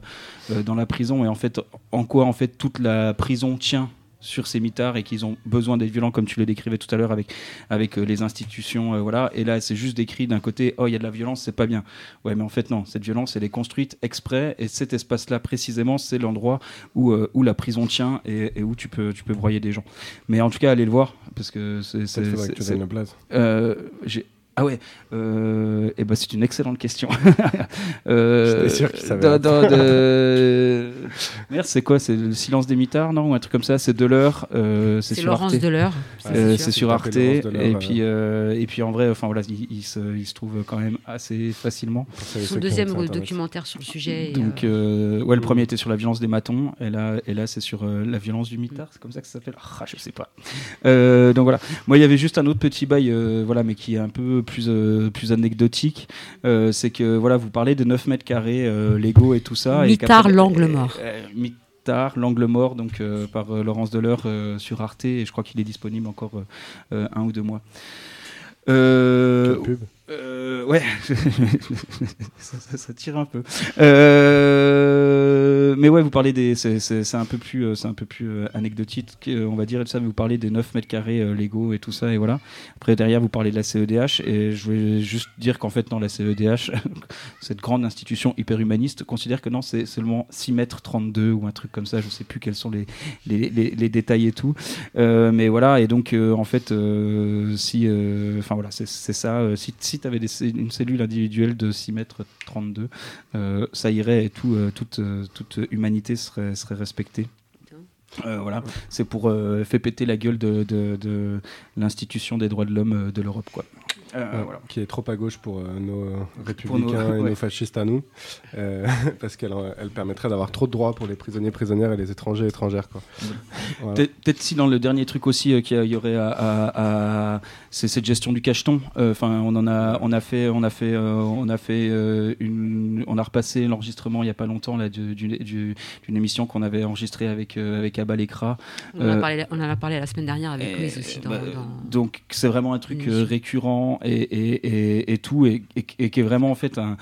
euh, dans la prison, et en fait, en quoi en fait toute la prison tient sur ces mitards et qu'ils ont besoin d'être violents comme tu le décrivais tout à l'heure avec avec les institutions voilà. Et là c'est juste décrit d'un côté oh il y a de la violence c'est pas bien ouais mais en fait non. Cette violence elle est construite exprès et cet espace là précisément c'est l'endroit où où la prison tient et, où tu peux tu peux broyer des gens. Mais en tout cas allez le voir parce que c'est c'est une place. Euh, Ah ouais, euh, eh ben c'est une excellente question. euh, sûr qu'il savait. Merde, c'est quoi? C'est le silence des mitards, non? Ou un truc comme ça? C'est de l'heure. Euh, c'est Laurence de l'heure. c'est sur Arte. Et puis, euh, et puis en vrai, enfin voilà, il, se, il, se, trouve quand même assez facilement. Son deuxième documentaire sur le sujet. Donc, euh, ouais, le premier était sur la violence des matons. Et là, et là c'est sur la violence du mitard. C'est comme ça que ça s'appelle ah, Je sais pas. donc voilà. Moi, il y avait juste un autre petit bail, voilà, mais qui est un peu plus, euh, plus anecdotique, euh, c'est que voilà, vous parlez de 9 mètres carrés euh, Lego et tout ça. Mitard, l'angle mort. Mitard, l'angle mort, donc par Laurence Deleur sur Arte, et je crois qu'il est disponible encore un ou deux mois. Euh, pub. Euh, ouais, ça, tire un peu. Euh, mais ouais, vous parlez des, c'est un peu plus, c'est un peu plus euh, anecdotique, on va dire, et ça. Mais vous parlez des 9 mètres carrés Lego et tout ça, et voilà. Après derrière, vous parlez de la CEDH, et je vais juste dire qu'en fait, dans la CEDH, cette grande institution hyper humaniste considère que non, c'est seulement 6 mètres 32 ou un truc comme ça. Je sais plus quels sont les, les, les, détails et tout, mais voilà. Et donc, en fait, si, enfin voilà, c'est ça. si tu avais une cellule individuelle de 6 mètres 32, euh, ça irait et tout, euh, toute, euh, toute humanité serait, serait respectée. voilà, c'est pour faire péter la gueule de, de, de l'institution des droits de l'homme de l'Europe, quoi. Euh, qui est trop à gauche pour euh, nos républicains et nos fascistes à nous, euh, parce qu'elle elle permettrait d'avoir trop de droits pour les prisonniers, prisonnières et les étrangers, étrangères. Peut-être si dans le dernier truc aussi qu'il y aurait à, c'est cette gestion du cacheton. Enfin, on en a, on a fait, on a fait, on a fait une, on a repassé l'enregistrement il y a pas longtemps là d'une émission qu'on avait enregistrée avec avec Abba Lekra. On, en a parlé la semaine dernière avec Louise aussi. Bah, donc c'est vraiment un truc récurrent et, tout, et, qui est vraiment en fait un.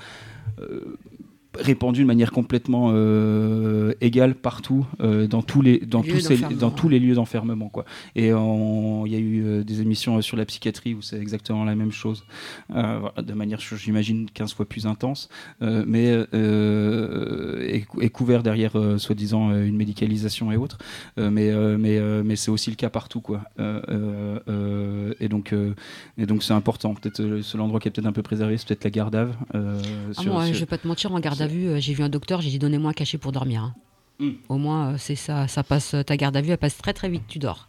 Répandu de manière complètement euh, égale partout euh, dans tous les dans tous ces, dans tous les lieux d'enfermement quoi. Et il y a eu euh, des émissions sur la psychiatrie où c'est exactement la même chose. De manière j'imagine 15 fois plus intense. Mais est, couvert derrière soi-disant une médicalisation et autres. Mais mais mais c'est aussi le cas partout quoi. Et donc et donc c'est important. Peut-être le seul endroit qui est peut-être un peu préservé c'est peut-être la garde à ah moi, je vais pas te mentir en garde euh, j'ai vu un docteur, j'ai dit donnez-moi un cachet pour dormir. Hein. Hmm. Au moins, euh, c'est ça, ça passe, ta garde à vue, elle passe très très vite, tu dors.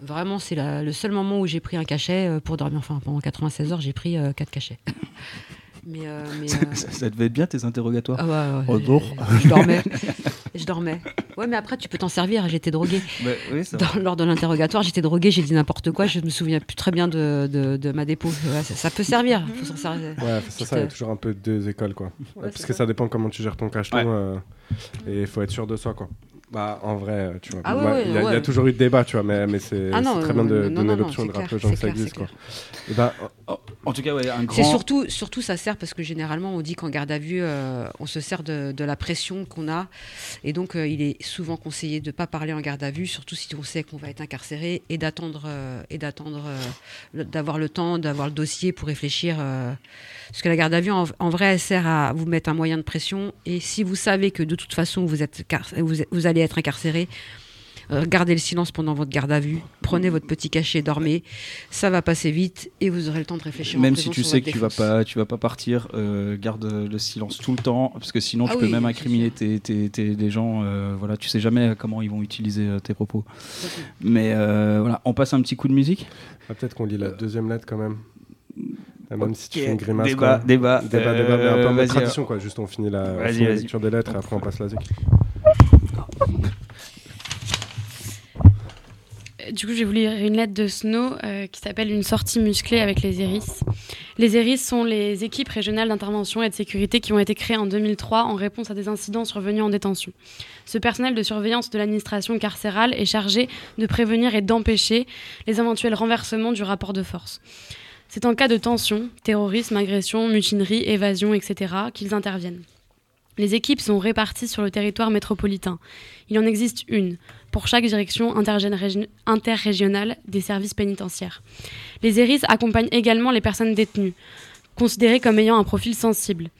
Vraiment, c'est le seul moment où j'ai pris un cachet euh, pour dormir. Enfin, pendant 96 heures, j'ai pris 4 cachets. Mais, ça, devait être bien tes interrogatoires. Ah ouais, oh, je, dormais. je dormais. Ouais, mais après, tu peux t'en servir. J'étais droguée. Bah, lors de l'interrogatoire, j'étais droguée, j'ai dit n'importe quoi. Je me souviens plus très bien de, de, ma dépôt. ça, peut servir. Faut servir. Ouais, ça, ça, il y a toujours un peu deux écoles, quoi. Parce que ça dépend comment tu gères ton cacheton. Euh, et il faut être sûr de soi, quoi. Bah, en vrai, tu vois. Ah il, y a, toujours eu de débat, tu vois, mais, mais c'est ah très bien de donner l'option de rappeler aux gens que ça existe, quoi. Ben, en tout cas, un grand. C'est surtout, surtout, ça sert parce que généralement, on dit qu'en garde à vue, euh, on se sert de, de la pression qu'on a. Et donc, euh, il est souvent conseillé de ne pas parler en garde à vue, surtout si on sait qu'on va être incarcéré, et d'attendre, euh, et d'attendre, d'avoir le temps, d'avoir le dossier pour réfléchir. parce que la garde à vue, en, en, vrai, elle sert à vous mettre un moyen de pression. Et si vous savez que de toute façon, vous, êtes, vous, vous allez être incarcéré, euh, gardez le silence pendant votre garde à vue, prenez votre petit cachet, dormez, ça va passer vite et vous aurez le temps de réfléchir. Même si tu sais que tu vas pas, tu vas pas partir, euh, garde le silence tout le temps parce que sinon ah tu peux même incriminer tes, tes, des gens. Euh, voilà, tu sais jamais comment ils vont utiliser tes propos. Mais voilà, on passe un petit coup de musique. Ah, peut-être qu'on lit la deuxième lettre quand même. Même si tu fais une grimace. Débat, débat. Débat, débat, mais un peu en tradition, quoi. Juste on finit la, lecture des lettres et après on passe la zik. Du coup, je vais vous lire une lettre de Snow euh, qui s'appelle Une sortie musclée avec les ERIS. Les ERIS sont les équipes régionales d'intervention et de sécurité qui ont été créées en 2003 en réponse à des incidents survenus en détention. Ce personnel de surveillance de l'administration carcérale est chargé de prévenir et d'empêcher les éventuels renversements du rapport de force. C'est en cas de tension, terrorisme, agression, mutinerie, évasion, etc., qu'ils interviennent. Les équipes sont réparties sur le territoire métropolitain. Il en existe une pour chaque direction interrégionale des services pénitentiaires. Les ERIS accompagnent également les personnes détenues, considérées comme ayant un profil sensible,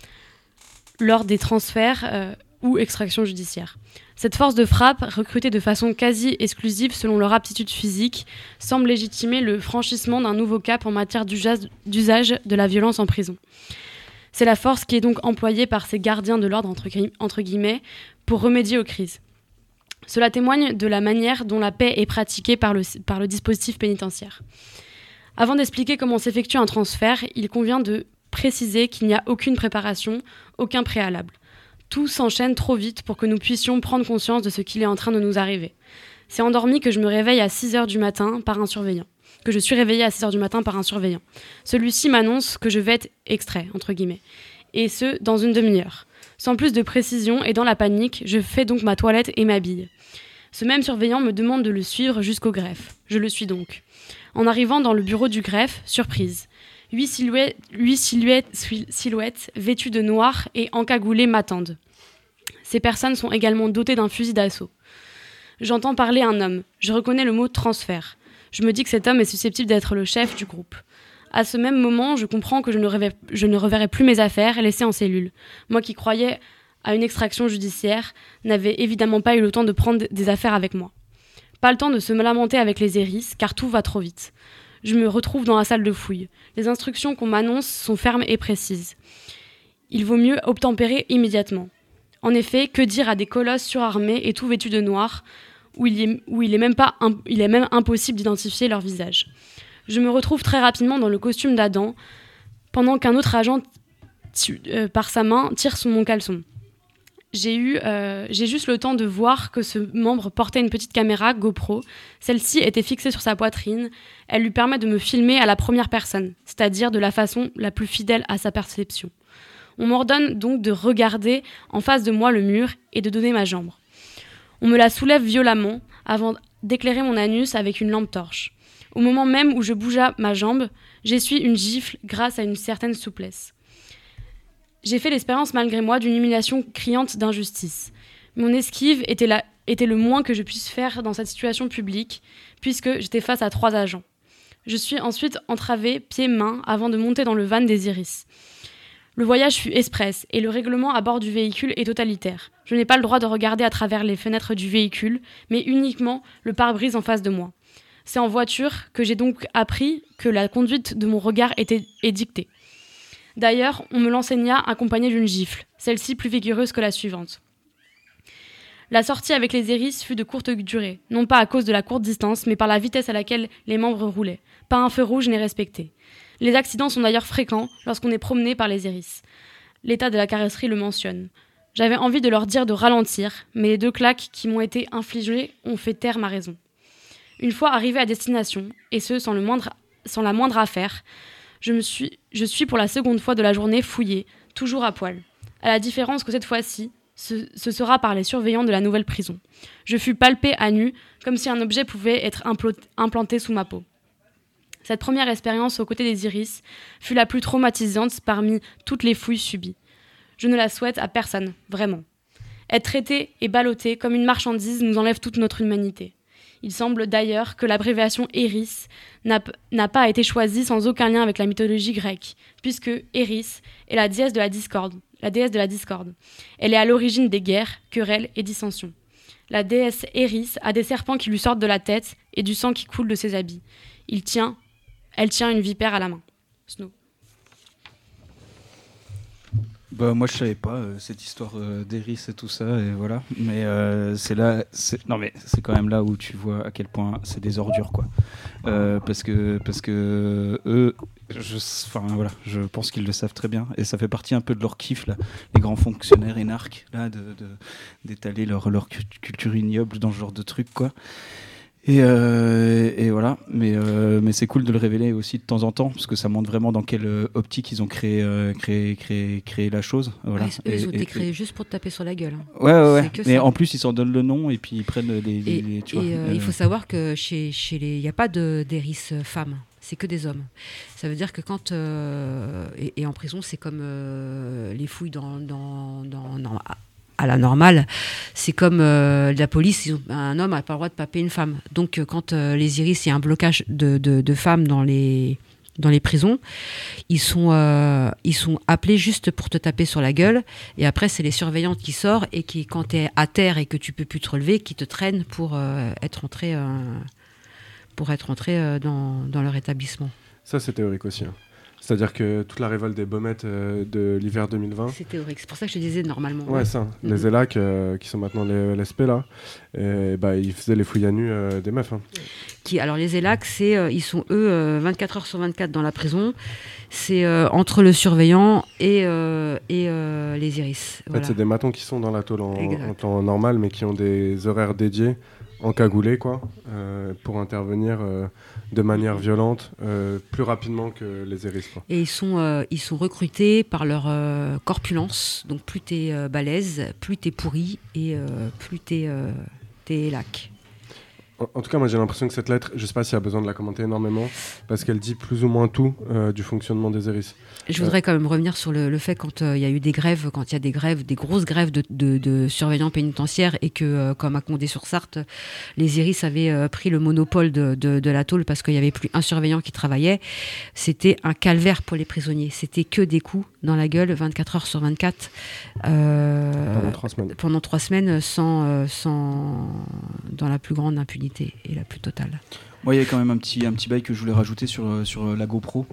lors des transferts euh, ou extraction judiciaire. Cette force de frappe, recrutée de façon quasi exclusive selon leur aptitude physique, semble légitimer le franchissement d'un nouveau cap en matière d'usage de la violence en prison. C'est la force qui est donc employée par ces gardiens de l'ordre, entre guillemets, pour remédier aux crises. Cela témoigne de la manière dont la paix est pratiquée par le, dispositif pénitentiaire. Avant d'expliquer comment s'effectue un transfert, il convient de préciser qu'il n'y a aucune préparation, aucun préalable. Tout s'enchaîne trop vite pour que nous puissions prendre conscience de ce qu'il est en train de nous arriver. C'est endormi que je me réveille à 6 heures du matin par un surveillant. Que je suis réveillée à 6 heures du matin par un surveillant. Celui-ci m'annonce que je vais être extrait, entre guillemets. Et ce, dans une demi-heure. Sans plus de précision et dans la panique, je fais donc ma toilette et m'habille. Ce même surveillant me demande de le suivre jusqu'au greffe. Je le suis donc. En arrivant dans le bureau du greffe, surprise. Huit silhouettes, silhouettes, vêtues de noir et encagoulées m'attendent. Ces personnes sont également dotées d'un fusil d'assaut. J'entends parler un homme. Je reconnais le mot transfert. Je me dis que cet homme est susceptible d'être le chef du groupe. À ce même moment, je comprends que je ne, reverrai plus mes affaires laissées en cellule. Moi qui croyais à une extraction judiciaire, n'avais évidemment pas eu le temps de prendre des affaires avec moi. Pas le temps de se lamenter avec les hérisses, car tout va trop vite je me retrouve dans la salle de fouille. Les instructions qu'on m'annonce sont fermes et précises. Il vaut mieux obtempérer immédiatement. En effet, que dire à des colosses surarmés et tout vêtus de noir, où il est, même, impossible d'identifier leur visage Je me retrouve très rapidement dans le costume d'Adam, pendant qu'un autre agent, euh, par sa main, tire sur mon caleçon j'ai eu, euh, j'ai juste le temps de voir que ce membre portait une petite caméra GoPro. Celle-ci était fixée sur sa poitrine. Elle lui permet de me filmer à la première personne, c'est-à-dire de la façon la plus fidèle à sa perception. On m'ordonne donc de regarder en face de moi le mur et de donner ma jambe. On me la soulève violemment avant d'éclairer mon anus avec une lampe torche. Au moment même où je bougea ma jambe, j'essuie une gifle grâce à une certaine souplesse. J'ai fait l'expérience malgré moi d'une humiliation criante d'injustice. Mon esquive était, le moins que je puisse faire dans cette situation publique, puisque j'étais face à trois agents. Je suis ensuite entravée pieds-mains avant de monter dans le van des iris. Le voyage fut express et le règlement à bord du véhicule est totalitaire. Je n'ai pas le droit de regarder à travers les fenêtres du véhicule, mais uniquement le pare-brise en face de moi. C'est en voiture que j'ai donc appris que la conduite de mon regard était dictée. D'ailleurs, on me l'enseigna accompagné d'une gifle, celle-ci plus vigoureuse que la suivante. La sortie avec les hérisses fut de courte durée, non pas à cause de la courte distance, mais par la vitesse à laquelle les membres roulaient. Pas un feu rouge n'est respecté. Les accidents sont d'ailleurs fréquents lorsqu'on est promené par les hérisses. L'état de la carrosserie le mentionne. J'avais envie de leur dire de ralentir, mais les deux claques qui m'ont été infligées ont fait taire ma raison. Une fois arrivé à destination, et ce sans, la moindre affaire, je, me suis, je suis pour la seconde fois de la journée fouillée, toujours à poil. À la différence que cette fois-ci, ce, sera par les surveillants de la nouvelle prison. Je fus palpée à nu, comme si un objet pouvait être implanté sous ma peau. Cette première expérience aux côtés des iris fut la plus traumatisante parmi toutes les fouilles subies. Je ne la souhaite à personne, vraiment. Être traité et ballotté comme une marchandise nous enlève toute notre humanité. Il semble d'ailleurs que l'abréviation Eris n'a pas été choisie sans aucun lien avec la mythologie grecque, puisque Eris est la déesse de la discorde. La déesse de la discorde. Elle est à l'origine des guerres, querelles et dissensions. La déesse Eris a des serpents qui lui sortent de la tête et du sang qui coule de ses habits. Il tient, elle tient une vipère à la main. Snow. Bah, moi, je savais pas euh, cette histoire euh, d'Eris et tout ça, et voilà. Mais euh, c'est là, non mais c'est quand même là où tu vois à quel point c'est des ordures, quoi. parce que parce que eux, je, enfin voilà, je pense qu'ils le savent très bien, et ça fait partie un peu de leur kiff là, les grands fonctionnaires énarques là, de d'étaler leur leur culture ignoble dans ce genre de truc, quoi. Euh, et, voilà, mais, euh, mais c'est cool de le révéler aussi de temps en temps, parce que ça montre vraiment dans quelle euh, optique ils ont créé, créé, créé, créé la chose. Voilà. ils ont été créés juste pour te taper sur la gueule. Hein. Ouais, ouais, ouais. Mais en plus, ils s'en donnent le nom et puis ils prennent les. et, il faut savoir que chez, chez les. Il n'y a pas d'héris femmes c'est que des hommes. Ça veut dire que quand. et, en prison, c'est comme les fouilles dans, dans, dans, à la normale. C'est comme euh, la police, un homme n'a pas le droit de paper une femme. Donc euh, quand euh, les iris, il y a un blocage de, femmes dans les, dans les prisons, ils sont, ils sont appelés juste pour te taper sur la gueule. Et après, c'est les surveillantes qui sortent et qui, quand tu es à terre et que tu peux plus te relever, qui te traînent pour être entré, pour être entré dans, dans, leur établissement. Ça, c'est théorique aussi. Hein. C'est-à-dire que toute la révolte des baumettes euh, de l'hiver 2020. C'est théorique, c'est pour ça que je te disais normalement. Ouais, ça. Mm-hmm. Les ELAC, euh, qui sont maintenant les LSP, là, et, bah, ils faisaient les fouilles à nu euh, des meufs. Hein. Qui, alors, les ELAC, c'est, ils sont eux 24 heures sur 24 dans la prison. C'est entre le surveillant et, et les iris. En fait, c'est des matons qui sont dans la tôle en, en, temps normal, mais qui ont des horaires dédiés encagoulés, quoi, pour intervenir de manière violente euh, plus rapidement que les Eris. Et ils sont, euh, ils sont recrutés par leur euh, corpulence. Donc plus t'es balèze, plus t'es pourri et plus t'es es lac. En, tout cas, moi j'ai l'impression que cette lettre, je sais pas s'il y a besoin de la commenter énormément, parce qu'elle dit plus ou moins tout euh, du fonctionnement des ERIS. Je voudrais quand même revenir sur le, fait quand euh, il y a eu des grèves, quand il y a des grèves, des grosses grèves de, surveillants pénitentiaires, et que, euh, comme à Condé-sur-Sarthe, les ERIS avaient pris le monopole de, la tôle parce qu'il n'y avait plus un surveillant qui travaillait. C'était un calvaire pour les prisonniers. C'était que des coups dans la gueule, 24 heures sur 24. pendant trois semaines. Pendant trois semaines, sans, sans, dans la plus grande impunité et la plus totale. Moi, il y a quand même un petit, un petit bail que je voulais rajouter sur, euh, sur la GoPro.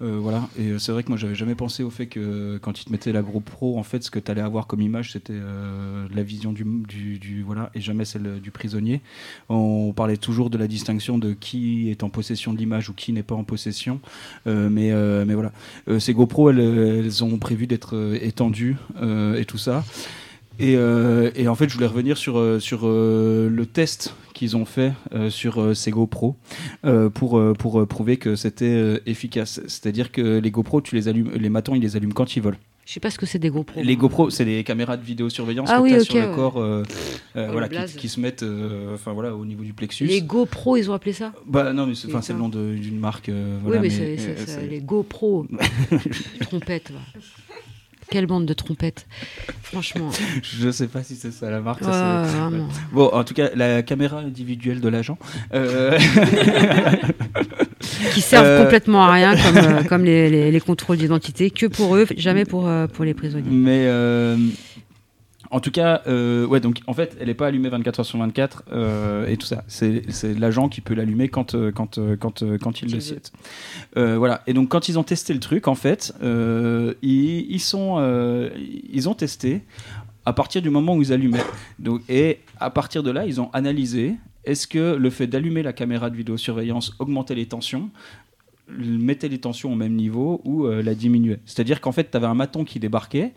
Euh, voilà. Et c'est vrai que moi, j'avais jamais pensé au fait que quand ils te mettaient la GoPro, en fait, ce que tu allais avoir comme image, c'était euh, la vision du, du, voilà, et jamais celle du prisonnier. On parlait toujours de la distinction de qui est en possession de l'image ou qui n'est pas en possession. mais, mais voilà. ces GoPro, elles ont prévu d'être étendues et tout ça. Et, et, en fait, je voulais revenir sur, sur le test qu'ils ont fait euh, sur euh, ces GoPro euh, pour, pour prouver que c'était efficace. C'est-à-dire que les GoPro, tu les allumes, les matons, ils les allument quand ils veulent. Je sais pas ce que c'est des GoPro. Les GoPro, c'est des caméras de vidéosurveillance ah que oui, sur le corps, oh, voilà, qui, se mettent, enfin voilà, au niveau du plexus. Les GoPro, ils ont appelé ça? Bah non, mais c'est le nom d'une marque. oui, mais, c'est les GoPro. Trompette. Quelle bande de trompettes, franchement. Je sais pas si c'est ça la marque. bon, en tout cas, la caméra individuelle de l'agent. Euh, Qui servent euh, complètement à rien, comme, euh, comme les, les, contrôles d'identité, que pour eux, jamais pour, pour les prisonniers. Mais en tout cas, euh, ouais, donc en fait, elle n'est pas allumée 24 heures sur 24 euh, et tout ça. C'est l'agent qui peut l'allumer quand, euh, quand, quand, quand il le souhaite. voilà. Et donc, quand ils ont testé le truc, en fait, ils, ils, sont, ils ont testé à partir du moment où ils allumaient. Donc, et à partir de là, ils ont analysé est-ce que le fait d'allumer la caméra de vidéosurveillance augmentait les tensions mettait les tensions au même niveau ou la diminuait? C'est-à-dire qu'en fait, tu avais un maton qui débarquait,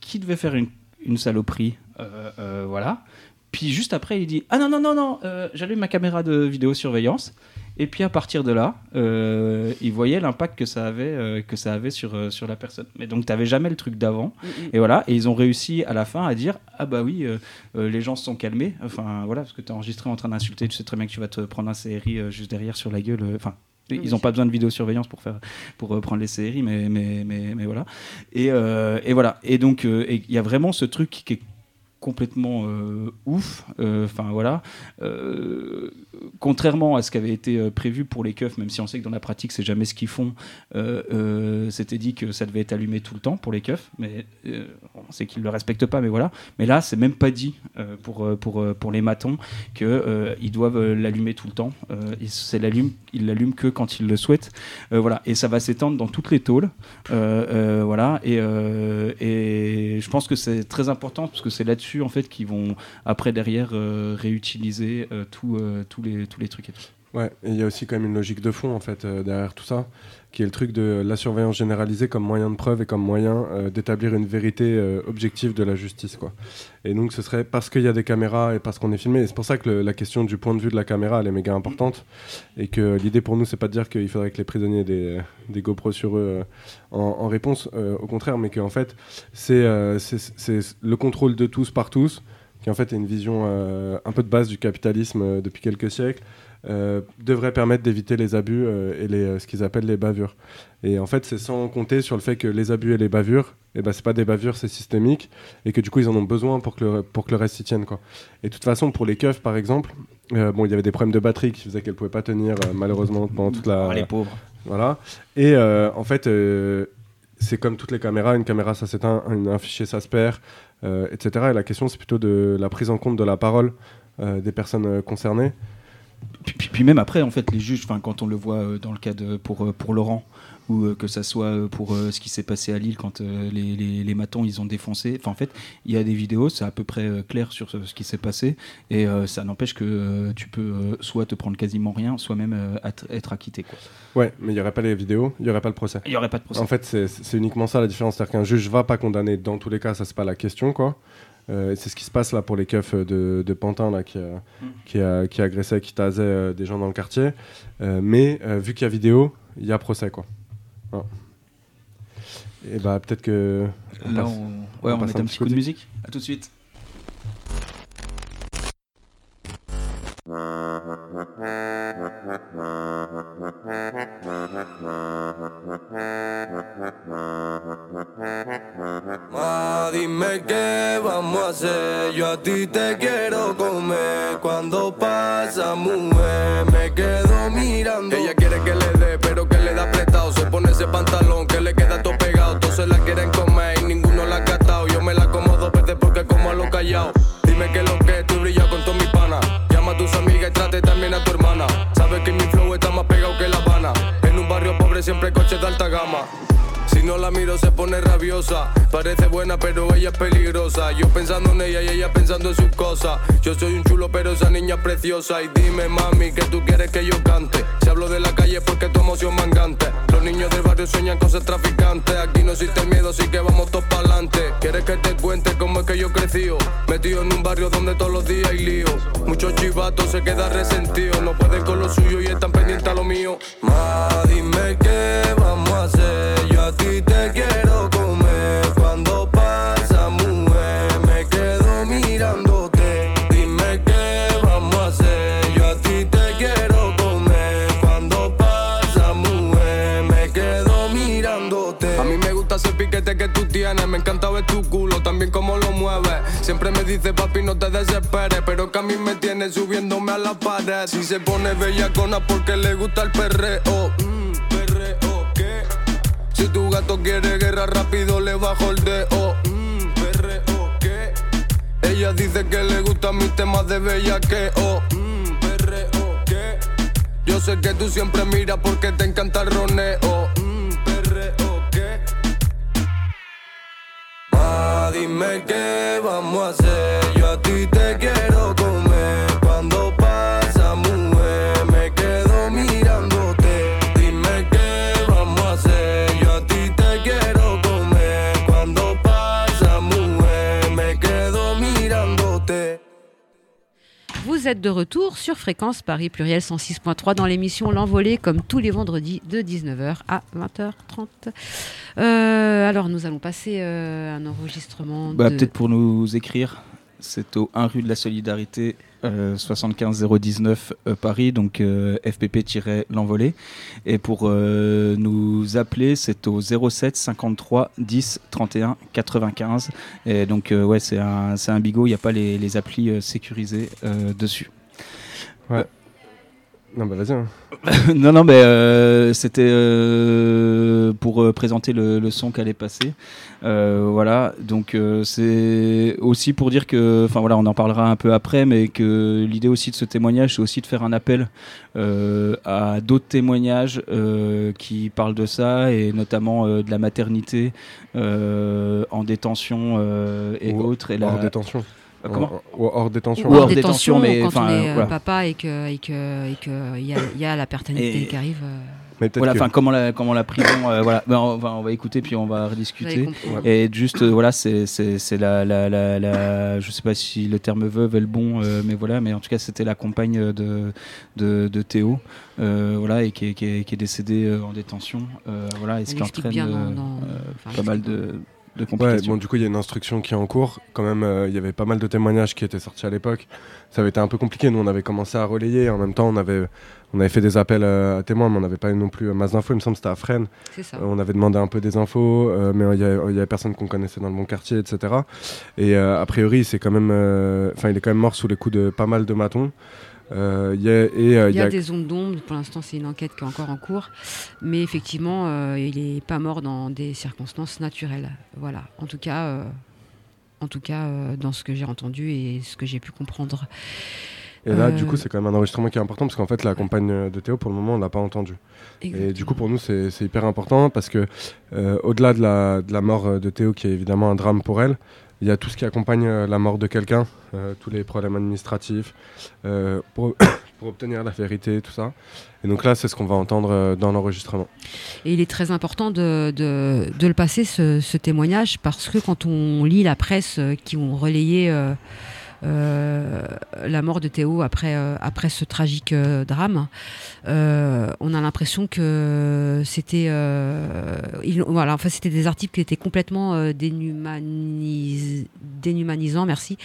qui devait faire une une saloperie, euh, euh, voilà. Puis juste après, il dit Ah non, non, non, non, euh, j'allume ma caméra de vidéosurveillance. Et puis à partir de là, il voyait l'impact que ça avait, que ça avait sur, sur la personne. Mais donc, tu n'avais jamais le truc d'avant. Mm, mm. Et voilà, et ils ont réussi à la fin à dire Ah bah oui, les gens se sont calmés. Enfin voilà, parce que tu es enregistré en train d'insulter, tu sais très bien que tu vas te prendre un CRI juste derrière sur la gueule. Enfin, ils n'ont pas besoin de vidéosurveillance pour faire pour prendre les séries, mais mais mais, mais voilà. Et, et voilà. Et donc il y a vraiment ce truc qui est complètement euh, ouf. Euh, enfin voilà. Euh, contrairement à ce qui avait été prévu pour les keufs, même si on sait que dans la pratique c'est jamais ce qu'ils font, c'était dit que ça devait être allumé tout le temps pour les keufs, mais on sait qu'ils le respectent pas. Mais voilà. Mais là c'est même pas dit pour pour pour les matons que ils doivent l'allumer tout le temps. c'est l'allume, ils l'allument que quand ils le souhaitent. voilà. Et ça va s'étendre dans toutes les tôles. voilà. Et et je pense que c'est très important parce que c'est là-dessus en fait qui vont après derrière euh, réutiliser euh, euh, tous les tous les trucs et tout. Ouais, il y a aussi quand même une logique de fond en fait derrière tout ça, qui est le truc de la surveillance généralisée comme moyen de preuve et comme moyen d'établir une vérité objective de la justice quoi. Et donc ce serait parce qu'il y a des caméras et parce qu'on est filmé. C'est pour ça que la question du point de vue de la caméra elle est méga importante et que l'idée pour nous c'est pas de dire qu'il faudrait que les prisonniers aient des, des GoPro sur eux en, réponse, au contraire, mais qu'en fait c'est le contrôle de tous par tous qui en fait est une vision un peu de base du capitalisme depuis quelques siècles, euh, devrait permettre d'éviter les abus euh, et les, ce qu'ils appellent les bavures. Et en fait, c'est sans compter sur le fait que les abus et les bavures, et eh ben, c'est pas des bavures, c'est systémique, et que du coup, ils en ont besoin pour que le, pour que le reste s'y tienne. Quoi. Et de toute façon, pour les keufs, par exemple, euh, bon, il y avait des problèmes de batterie qui faisaient qu'elles pouvaient pas tenir, malheureusement, pendant toute la. Oh, les pauvres. Voilà. Et euh, en fait, euh, c'est comme toutes les caméras, une caméra ça s'éteint, un, un fichier ça se perd, euh, etc. Et la question c'est plutôt de la prise en compte de la parole euh, des personnes euh, concernées. Puis, puis- puis même après, en fait, les juges, quand on le voit euh, dans le cas de pour euh, pour Laurent ou euh, que ça soit pour ce qui s'est passé à Lille quand les, les, les matons ils ont défoncé. Enfin, en fait, il y a des vidéos, c'est à peu près clair sur ce, qui s'est passé et ça n'empêche que tu peux soit te prendre quasiment rien, soit même être- acquitté. Quoi. Ouais, mais il n'y aurait pas les vidéos, il n'y aurait pas le procès. Il y aurait pas de procès. En fait, c'est c'est uniquement ça la différence. C'est-à-dire qu'un juge va pas condamner dans tous les cas, ça c'est pas la question, quoi. Euh, c'est ce qui se passe là pour les keufs de, de Pantin là, qui, a, qui, a, qui agressait, qui tasait euh, des gens dans le quartier. Euh, mais euh, vu qu'il y a vidéo, il y a procès, quoi. Et bah peut-être que. on Là, passe- on, ouais, on met un un petit coup de coup de- musique. À tout de suite. Ma, dime qué vamos a hacer. Yo a ti te quiero comer. Cuando pasa, mujer, me quedo mirando. Ella quiere que le dé, pero que le da prestado. Se pone ese pantalón que le queda todo pegado. Todos se la quieren comer y ninguno la ha catado. Yo me la como dos porque como a lo callado. Dime que lo que tú brillas Llama a tus amigas y trate también a tu hermana. Sabes que mi flow está más pegado que La Habana. En un barrio pobre siempre coches de alta gama. Si no la miro se pone rabiosa. Parece buena pero ella es peligrosa. Yo pensando en ella y ella pensando en sus cosas. Yo soy un chulo pero esa niña es preciosa. Y dime mami que tú quieres que yo cante. Si hablo de la calle porque tu emoción mangante. Los niños del barrio sueñan con ser traficantes. Aquí no existe miedo así que vamos todos para adelante. ¿Quieres que te cuente cómo es que yo crecí? Metido en un barrio donde todos los días hay lío. Muchos chivatos se quedan resentidos. No pueden con lo suyo y están pendientes a lo mío. Ma, dime qué vamos a hacer. A ti te quiero comer. Cuando pasa, mujer, me quedo mirándote. Dime qué vamos a hacer. Yo a ti te quiero comer. Cuando pasa, mujer, me quedo mirándote. A mí me gusta ese piquete que tú tienes. Me encanta ver tu culo, también cómo lo mueves. Siempre me dice, papi, no te desesperes. Pero que a mí me tiene subiéndome a la pared. Si se pone bellacona porque le gusta el perreo. Mm. Si tu gato quiere guerra rápido le bajo el dedo. Mm, perreo, ¿qué? Ella dice que le gustan mis temas de bellaqueo. Mm, perreo, ¿qué? Yo sé que tú siempre miras porque te encanta el roneo. Mm, perreo, ¿qué? Ma, dime qué vamos a hacer. Yo a ti te quiero êtes de retour sur Fréquence Paris Pluriel 106.3 dans l'émission L'Envolée, comme tous les vendredis de 19h à 20h30. Euh, alors, nous allons passer euh, un enregistrement. Bah, de- Peut-être pour nous écrire, c'est au 1 rue de la Solidarité, euh, 75 019 euh, Paris, donc euh, FPP-l'envolée. Et pour euh, nous appeler, c'est au 07 53 10 31 95. Et donc, euh, ouais, c'est un, un bigot, il n'y a pas les, les applis euh, sécurisées euh, dessus. Non, bah vas-y. hein. non, non, mais euh, c'était euh, pour euh, présenter le, le son qu'allait passer. Voilà, donc c'est aussi pour dire que, enfin voilà, on en parlera un peu après, mais que l'idée aussi de ce témoignage, c'est aussi de faire un appel à d'autres témoignages qui parlent de ça, et notamment de la maternité en détention et Ou autres. Et hors la... détention. Euh, comment Ou hors détention. Ou Ou hors hors détention, détention, mais, quand enfin, on est euh, voilà. papa et que et que et que il y a, il y a la paternité Et- qui arrive. euh, Mais peut-être Voilà, que- enfin comment la comment la prison, euh, voilà, Ben, on, va, on va écouter puis on va rediscuter. Et juste, euh, voilà, c'est c'est- c'est la, la, la, la- Je sais pas si le terme veuve est le bon, euh, mais voilà, mais en tout cas, c'était la compagne de, de, de Théo, euh, voilà, et qui est, qui est, qui est décédée euh, en détention, euh, voilà, et ce qui entraîne bien dans- euh, dans- euh, enfin, pas mal explique de, Ouais, bon, du coup, il y a une instruction qui est en cours. Quand même, euh, il y avait pas mal de témoignages qui étaient sortis à l'époque. Ça avait été un peu compliqué. Nous, on avait commencé à relayer. En même temps, on avait, on avait fait des appels euh, à témoins, mais on n'avait pas eu non plus euh, masse d'infos. Il me semble que c'était à Fresnes. Ça. Euh, on avait demandé un peu des infos, euh, mais il y, a- il y avait personne qu'on connaissait dans le bon quartier, etc. Et euh, a priori, c'est quand même, euh, enfin, il est quand même mort sous les coups de pas mal de matons. Euh, y a, et, euh, Il y y a des ondes d'ombre, pour l'instant c'est une enquête qui est encore en cours, mais effectivement euh, il n'est pas mort dans des circonstances naturelles. Voilà, en tout cas, en tout cas dans ce que j'ai entendu et ce que j'ai pu comprendre. et là, du coup, c'est quand même un enregistrement qui est important parce qu'en fait, la compagne de Théo, pour le moment, on l'a pas entendu. Et du coup, pour nous, c'est hyper important parce que, au-delà de la, de la mort de Théo, qui est évidemment un drame pour elle, il y a tout ce qui accompagne euh, la mort de quelqu'un, euh, tous les problèmes administratifs, euh, pour, obtenir la vérité, tout ça. Et donc là, c'est ce qu'on va entendre dans l'enregistrement. Et il est très important de, de, de le passer, ce, témoignage, parce que quand on lit la presse qui ont relayé la mort de Théo après, euh, ce tragique euh, drame, euh, on a l'impression que c'était euh, voilà, enfin, c'était des articles qui étaient complètement euh, dénhumanis- dénhumanisants, merci.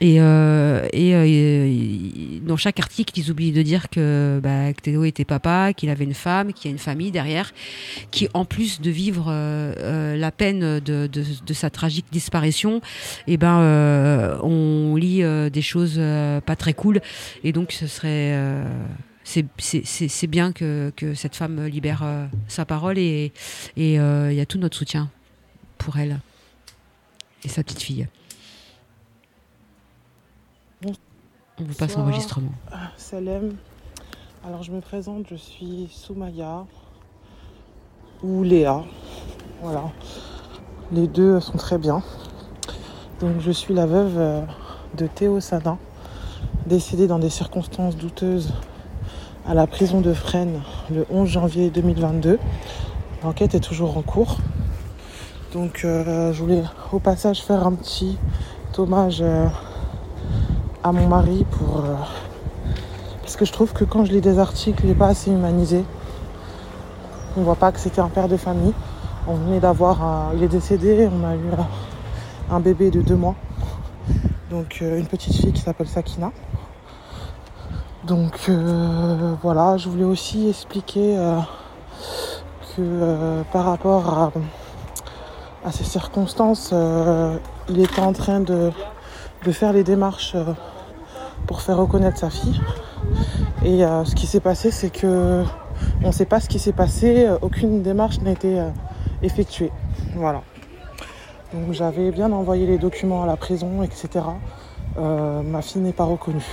Et, euh, euh, dans chaque article, ils oublient de dire que, bah, que Théo était papa, qu'il avait une femme, qu'il y a une famille derrière, qui en plus de vivre euh, la peine de, sa tragique disparition, et ben euh, on lit des choses pas très cool. Et donc ce serait c'est- bien que, cette femme libère sa parole et il y a tout notre soutien pour elle et sa petite fille. On vous passe l'enregistrement. Salem. Alors je me présente, je suis Soumaya ou Léa. Voilà. Les deux sont très bien. Donc je suis la veuve euh, de Théo Sadin, décédé dans des circonstances douteuses à la prison de Fresnes le 11 janvier 2022. L'enquête est toujours en cours. Donc euh, je voulais au passage faire un petit hommage euh, à mon mari pour euh, parce que je trouve que quand je lis des articles, il n'est pas assez humanisé. On voit pas que c'était un père de famille. On venait d'avoir un... Il est décédé, on a eu un bébé de deux mois. Donc euh, une petite fille qui s'appelle Sakina. Donc euh, voilà, je voulais aussi expliquer que par rapport à, à ces circonstances, il était en train de, de faire les démarches pour faire reconnaître sa fille. Et euh, ce qui s'est passé, c'est que on ne sait pas ce qui s'est passé. euh, Aucune démarche n'a été euh, effectuée. Voilà. Donc j'avais bien envoyé les documents à la prison, etc. Ma fille n'est pas reconnue.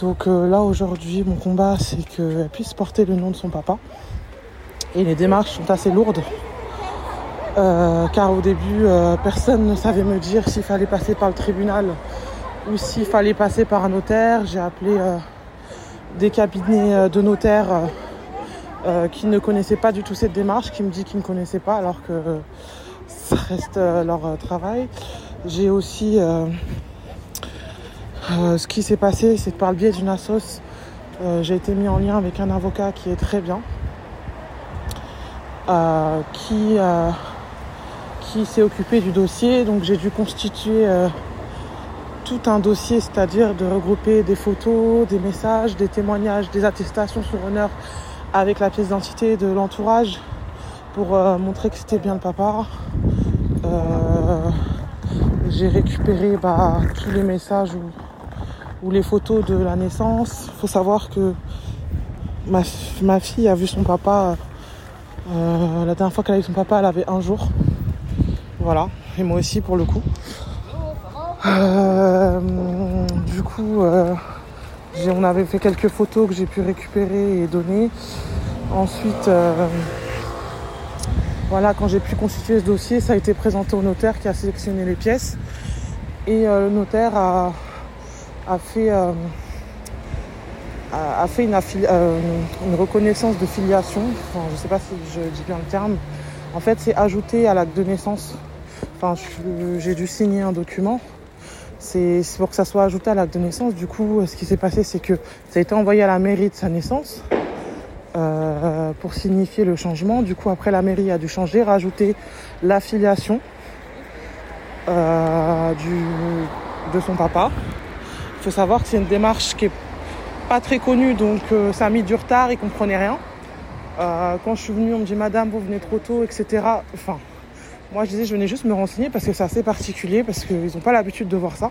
Donc là aujourd'hui, mon combat, c'est qu'elle puisse porter le nom de son papa. Et les démarches sont assez lourdes. Car au début, personne ne savait me dire s'il fallait passer par le tribunal ou s'il fallait passer par un notaire. J'ai appelé euh, des cabinets euh, de notaires euh, qui ne connaissaient pas du tout cette démarche, qui me dit qu'ils ne connaissaient pas alors que ça reste leur travail. J'ai aussi ce qui s'est passé, c'est que par le biais d'une assoce, j'ai été mis en lien avec un avocat qui est très bien, qui, qui s'est occupé du dossier. Donc j'ai dû constituer tout un dossier, c'est-à-dire de regrouper des photos, des messages, des témoignages, des attestations sur honneur avec la pièce d'identité de l'entourage pour euh, montrer que c'était bien le papa. Euh, j'ai récupéré bah, tous les messages ou, les photos de la naissance. Il faut savoir que ma fille a vu son papa. euh, la dernière fois qu'elle a vu son papa, elle avait un jour. Voilà, et moi aussi pour le coup. Euh, du coup, euh, on avait fait quelques photos que j'ai pu récupérer et donner. Ensuite, euh, voilà, quand j'ai pu constituer ce dossier, ça a été présenté au notaire qui a sélectionné les pièces. Et le notaire a, a fait, fait une, reconnaissance de filiation. Je ne sais pas si je dis bien le terme. En fait, c'est ajouté à l'acte de naissance. Enfin, j'ai dû signer un document. C'est pour que ça soit ajouté à l'acte de naissance. Du coup, ce qui s'est passé, c'est que ça a été envoyé à la mairie de sa naissance euh, pour signifier le changement. Du coup, après, la mairie a dû changer, rajouter l'affiliation euh, de son papa. Il faut savoir que c'est une démarche qui est pas très connue, donc euh, ça a mis du retard, ils comprenaient rien. Euh, quand je suis venue, on me dit Madame, vous venez trop tôt, etc. Enfin, moi je disais, je venais juste me renseigner parce que c'est assez particulier, parce qu'ils n'ont pas l'habitude de voir ça.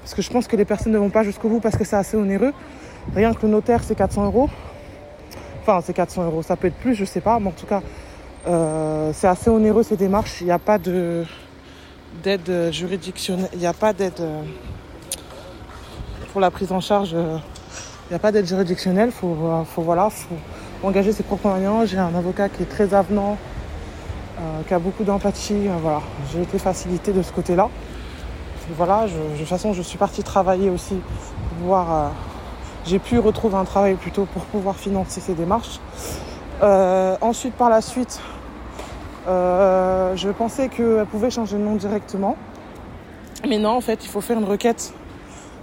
parce que je pense que les personnes ne vont pas jusqu'au bout parce que c'est assez onéreux. Rien que le notaire, c'est 400 euros. Enfin, c'est 400 euros, ça peut être plus, je sais pas, mais en tout cas, euh, c'est assez onéreux ces démarches. Il n'y a pas de d'aide juridictionnelle, il n'y a pas d'aide euh, pour la prise en charge. euh, il n'y a pas d'aide juridictionnelle. Faut, euh, faut voilà, faut engager ses propres moyens. J'ai un avocat qui est très avenant, euh, qui a beaucoup d'empathie. euh, voilà, j'ai été facilité de ce côté-là. Voilà, de toute façon, je suis partie travailler aussi pour pouvoir. euh, j'ai pu retrouver un travail plutôt pour pouvoir financer ces démarches. Euh, ensuite, par la suite, euh, je pensais qu'elle pouvait changer de nom directement. Mais non, en fait, il faut faire une requête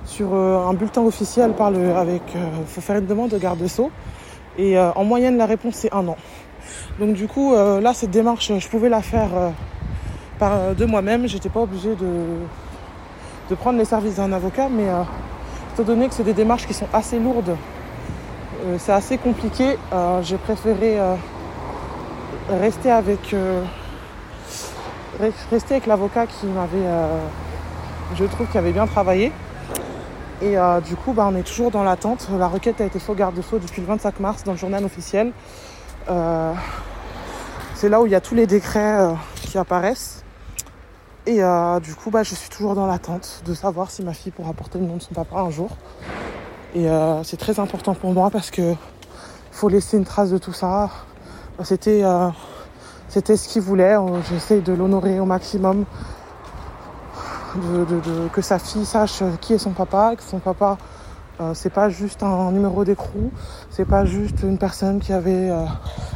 sur euh, un bulletin officiel avec. Il faut faire une demande de garde-sceau. Et euh, en moyenne, la réponse, c'est un an. Donc, du coup, euh, là, cette démarche, je pouvais la faire euh, euh, de moi-même. J'étais pas obligée de, de prendre les services d'un avocat, mais étant donné que c'est des démarches qui sont assez lourdes, c'est assez compliqué, j'ai préféré rester avec re- rester avec l'avocat qui m'avait, je trouve, qui avait bien travaillé. Et du coup, bah, on est toujours dans l'attente. La requête a été faux garde-faux depuis le 25 mars dans le journal officiel. Euh, c'est là où il y a tous les décrets euh, qui apparaissent. Et euh, du coup, bah, je suis toujours dans l'attente de savoir si ma fille pourra porter le nom de son papa un jour. Et c'est très important pour moi parce que faut laisser une trace de tout ça. C'était euh, c'était ce qu'il voulait. J'essaye de l'honorer au maximum. Que sa fille sache qui est son papa, que son papa euh, c'est pas juste un numéro d'écrou, c'est pas juste une personne qui avait euh,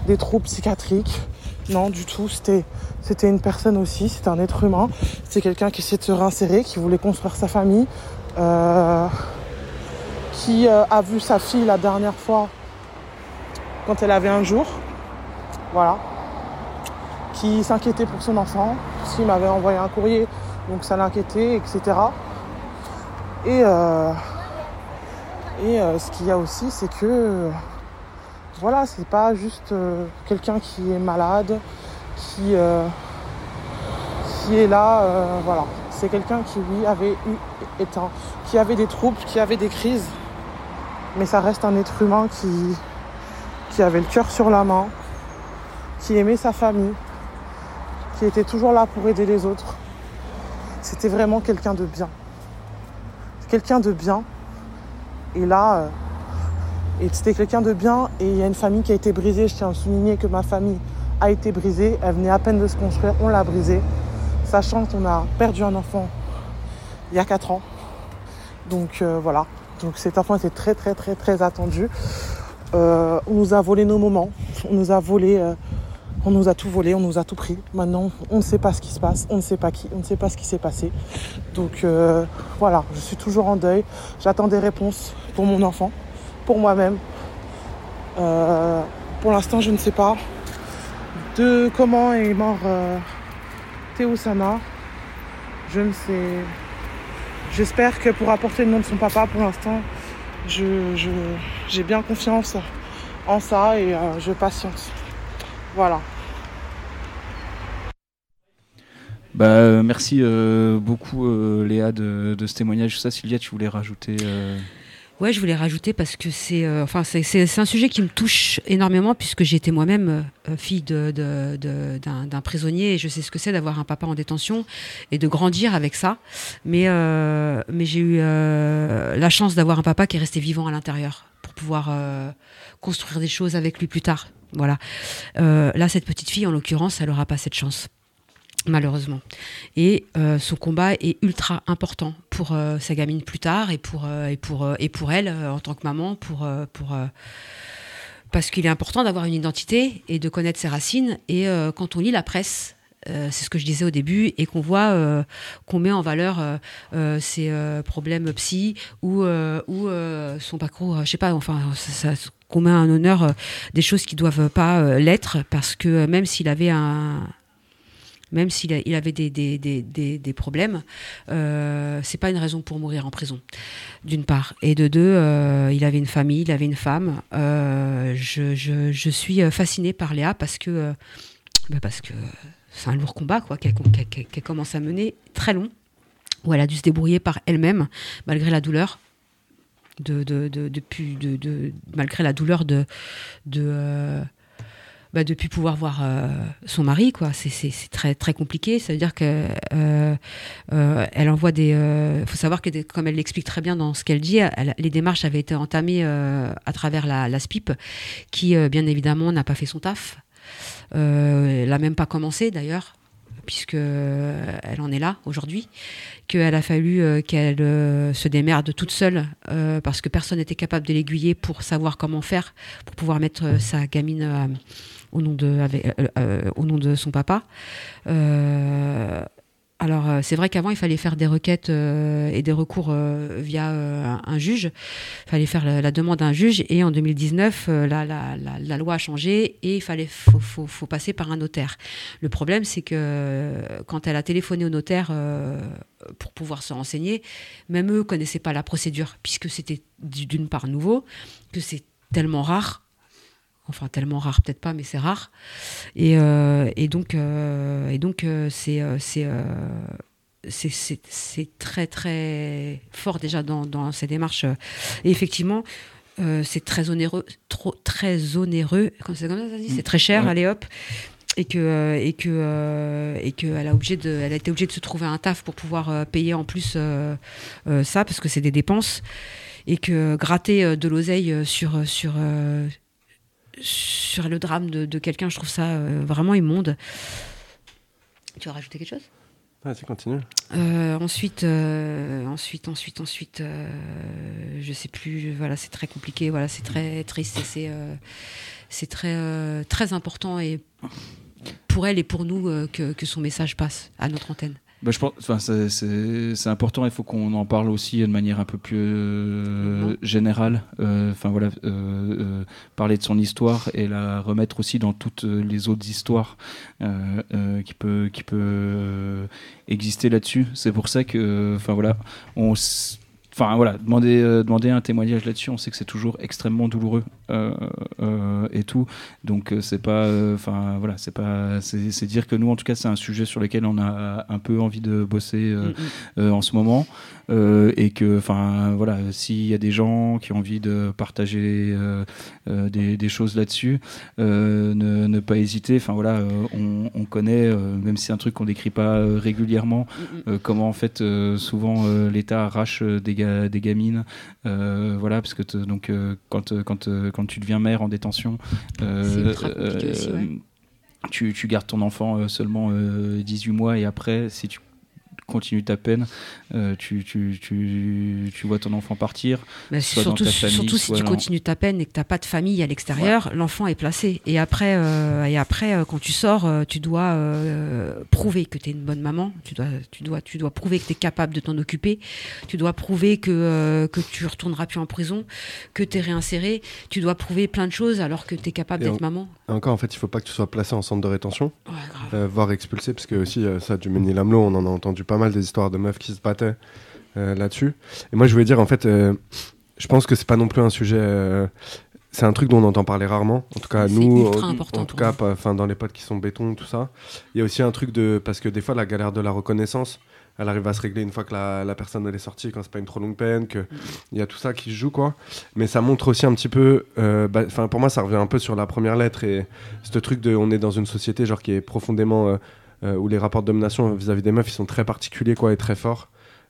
des troubles psychiatriques. Non, du tout. C'était c'était une personne aussi. C'était un être humain. C'est quelqu'un qui essayait de se réinsérer, qui voulait construire sa famille, euh, qui a vu sa fille la dernière fois quand elle avait un jour. Voilà. Qui s'inquiétait pour son enfant. S'il m'avait envoyé un courrier, donc ça l'inquiétait, etc. Et, et euh, ce qu'il y a aussi, c'est que voilà, c'est pas juste euh, quelqu'un qui est malade, qui, euh, qui est là, voilà. C'est quelqu'un qui, lui, avait eu, qui avait des troubles, qui avait des crises, mais ça reste un être humain qui, qui avait le cœur sur la main, qui aimait sa famille, qui était toujours là pour aider les autres. C'était vraiment quelqu'un de bien. Quelqu'un de bien. Et là, euh, c'était quelqu'un de bien et il y a une famille qui a été brisée. Je tiens à souligner que ma famille a été brisée. Elle venait à peine de se construire, on l'a brisée. Sachant qu'on a perdu un enfant il y a 4 ans. Donc euh, voilà. Donc cet enfant était très très très très attendu. Euh, on nous a volé nos moments. On nous a volé. euh, on nous a tout volé, on nous a tout pris. Maintenant, on ne sait pas ce qui se passe, on ne sait pas qui, on ne sait pas ce qui s'est passé. Donc euh, voilà, je suis toujours en deuil. J'attends des réponses pour mon enfant, pour moi-même. Euh, pour l'instant, je ne sais pas de comment est mort euh, Théo Sana. Je ne sais. J'espère que pour apporter le nom de son papa, pour l'instant, j'ai bien confiance en ça et euh, je patiente. Voilà. Bah, euh, merci euh, beaucoup euh, Léa de, ce témoignage. Ça, Sylvia, tu voulais rajouter euh, Ouais, je voulais rajouter parce que c'est enfin, un sujet qui me touche énormément puisque j'ai été moi-même fille d'un prisonnier et je sais ce que c'est d'avoir un papa en détention et de grandir avec ça. Mais, mais j'ai eu la chance d'avoir un papa qui est resté vivant à l'intérieur pour pouvoir construire des choses avec lui plus tard. Voilà. Là, cette petite fille, en l'occurrence, elle n'aura pas cette chance malheureusement. Et euh, son combat est ultra important pour euh, sa gamine plus tard et pour, euh, et pour, euh, et pour elle en tant que maman, pour, pour, parce qu'il est important d'avoir une identité et de connaître ses racines. Et quand on lit la presse, c'est ce que je disais au début, et qu'on voit qu'on met en valeur ses problèmes psy ou, ou son parcours, je sais pas, enfin, ça, qu'on met en honneur des choses qui doivent pas l'être, parce que même s'il avait un, même s'il avait des, des, des, des, problèmes, euh, c'est pas une raison pour mourir en prison, d'une part. Et de deux, euh, il avait une famille, il avait une femme. Euh, je, je, je suis fascinée par Léa parce que euh, bah parce que c'est un lourd combat quoi qu'elle commence à mener, très long. où elle a dû se débrouiller par elle-même, malgré la douleur. De, de, de, malgré la douleur de, de, euh, bah, de plus pouvoir voir euh, son mari, quoi. C'est, très, très compliqué. Ça veut dire que euh, euh, envoie des. Il faut savoir que, comme elle l'explique très bien dans ce qu'elle dit, les démarches avaient été entamées à travers la, SPIP, qui, bien évidemment, n'a pas fait son taf. Elle n'a même pas commencé, d'ailleurs, puisque elle en est là aujourd'hui. Qu'elle a fallu qu'elle se démerde toute seule, parce que personne n'était capable de l'aiguiller pour savoir comment faire, pour pouvoir mettre sa gamine au, nom de, euh, euh, au nom de son papa. Euh, alors, c'est vrai qu'avant, il fallait faire des requêtes et des recours via un, juge. Il fallait faire la, demande à un juge. Et en 2019, euh, la, la- la- loi a changé et il fallait faut, faut- faut passer par un notaire. Le problème, c'est que quand elle a téléphoné au notaire pour pouvoir se renseigner, même eux connaissaient pas la procédure, puisque c'était d'une part nouveau, que c'est tellement rare. Enfin, tellement rare, peut-être pas, mais c'est rare. Et, euh, et donc, euh, et donc c'est très, très fort déjà dans, dans ces démarches. Et effectivement, euh, c'est très onéreux, trop, très onéreux. Comme c'est comme ça, ça se dit, c'est très cher, Ouais. allez hop. Et que et que et que elle a obligé de, elle a été obligée de se trouver un taf pour pouvoir euh, payer en plus euh, ça parce que c'est des dépenses et que gratter de l'oseille sur sur sur le drame de, de quelqu'un, je trouve ça euh, vraiment immonde. Tu veux rajouter quelque chose? Vas-y, continue. Euh, ensuite, euh, ensuite, ensuite, ensuite, euh, je sais plus. Voilà, c'est très compliqué. Voilà, c'est très triste c'est c'est très très important et pour elle et pour nous que, que son message passe à notre antenne. Bah, je pense, enfin, c'est- important. Il faut qu'on en parle aussi de manière un peu plus euh, Non. générale. Euh, Enfin voilà, euh, parler de son histoire et la remettre aussi dans toutes les autres histoires qui peut qui peut exister là-dessus. C'est pour ça que, enfin voilà, on Enfin voilà, demander, demander un témoignage là-dessus, on sait que c'est toujours extrêmement douloureux et tout. Donc euh, c'est pas, euh, enfin voilà, c'est pas, c'est dire que nous en tout cas c'est un sujet sur lequel on a un peu envie de bosser euh, Mm, mm. euh, en ce moment euh, et que enfin voilà s'il y a des gens qui ont envie de partager euh, euh, des, des choses là-dessus euh, ne, ne pas hésiter enfin voilà euh, on, on connaît euh, même si c'est un truc qu'on décrit pas euh, régulièrement Mm, mm. euh, comment en fait euh, souvent euh, l'État arrache euh, des, ga- des gamines euh, voilà parce que donc euh, quand euh, quand euh, quand tu deviens mère en détention euh, ouais. tu, tu gardes ton enfant euh, seulement euh, 18 mois et après si tu continues ta peine euh, tu, tu, tu, tu vois ton enfant partir Mais soit surtout, dans ta famille, surtout si soit tu dans- continues ta peine et que tu n'as pas de famille à l'extérieur, l'enfant est placé. Et après, euh, et après euh, quand tu sors, euh, tu dois euh, prouver que tu es une bonne maman, tu dois, tu dois, tu dois prouver que tu es capable de t'en occuper, tu dois prouver que, euh, que tu retourneras plus en prison, que tu es réinséré, tu dois prouver plein de choses alors que tu es capable d'être maman. Encore, en fait, il faut pas que tu sois placé en centre de rétention, Ouais, grave. euh, voire expulsé, parce que aussi, euh, ça, du Ménil-Amelot, on en a entendu pas mal des histoires de meufs qui se battaient euh, là-dessus. Et moi, je voulais dire, en fait, euh, je pense que c'est pas non plus un sujet. euh, c'est un truc dont on entend parler rarement. En tout cas, nous, en- en tout cas, enfin, dans les potes qui sont béton, tout ça. Il y a aussi un truc de. Parce que des fois, la galère de la reconnaissance, elle arrive à se régler une fois que la, la personne elle est sortie, quand c'est pas une trop longue peine, qu'il y a tout ça qui se joue, quoi. Mais ça montre aussi un petit peu. euh, bah, Enfin, pour moi, ça revient un peu sur la première lettre et ce truc de. On est dans une société, genre, qui est profondément. euh, où les rapports de domination vis-à-vis des meufs, ils sont très particuliers, quoi, et très forts.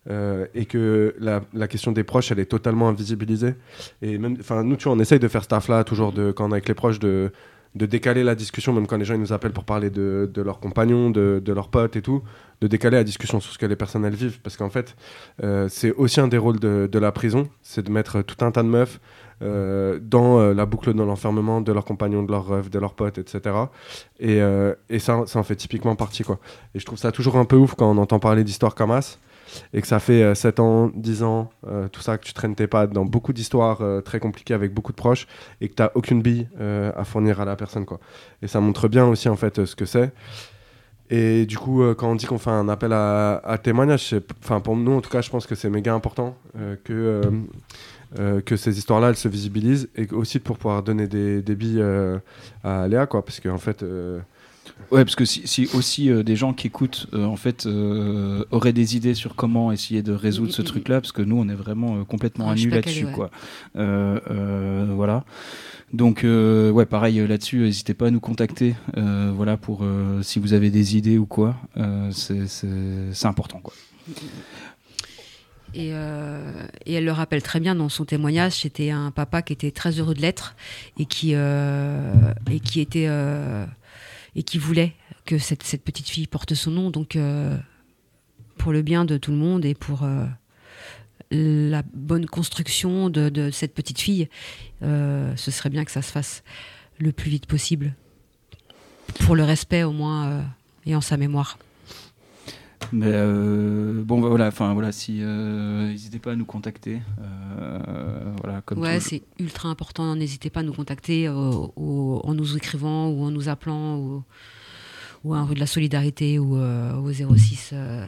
Euh, et que la, question des proches, elle est totalement invisibilisée. Et enfin, nous, tu vois, on essaye de faire ce taf-là, toujours, quand on est avec les proches, de, de décaler la discussion, même quand les gens nous appellent pour parler de, de leurs compagnons, de, de leurs potes et tout, de décaler la discussion sur ce que les personnes elles vivent. Parce qu'en fait, euh, c'est aussi un des rôles de, de la prison, c'est de mettre tout un tas de meufs euh, dans euh, la boucle de l'enfermement de leurs compagnons, de leurs rêves, de leurs potes, etc. Et, euh, et ça, ça en fait typiquement partie. Quoi. Et je trouve ça toujours un peu ouf quand on entend parler d'histoires comme As et que ça fait euh, 7 ans, 10 ans, tout ça, que tu traînes tes pattes dans beaucoup d'histoires très compliquées avec beaucoup de proches et que tu n'as aucune bille à fournir à la personne. Quoi. Et ça montre bien aussi en fait ce que c'est. Et du coup, quand on dit qu'on fait un appel à, témoignage, pour nous en tout cas, je pense que c'est méga important que, euh, que ces histoires-là, elles se visibilisent et aussi pour pouvoir donner des, des billes euh, à Léa, quoi, parce qu'en fait, euh, Ouais, parce que si, si aussi euh, des gens qui écoutent, euh, en fait, euh, auraient des idées sur comment essayer de résoudre ce truc-là, parce que nous, on est vraiment euh, complètement Ah, à suis nu là-dessus, ouais. quoi. Euh, euh, voilà. Donc, euh, ouais, pareil euh, là-dessus, n'hésitez pas à nous contacter, euh, voilà, pour euh, si vous avez des idées ou quoi. euh, c'est important, quoi. Et, euh, et elle le rappelle très bien dans son témoignage. C'était un papa qui était très heureux de l'être et qui euh, et qui était euh, et qui voulait que cette, petite fille porte son nom. Donc pour le bien de tout le monde et pour la bonne construction de, cette petite fille, ce serait bien que ça se fasse le plus vite possible. Pour le respect au moins et en sa mémoire. Mais euh, bon, bah, voilà, enfin voilà, si euh, n'hésitez pas à nous contacter, euh, voilà, comme ouais, c'est ultra important. N'hésitez pas à nous contacter au- en nous écrivant ou en nous appelant ou, ou à un rue de la solidarité ou au 06 euh,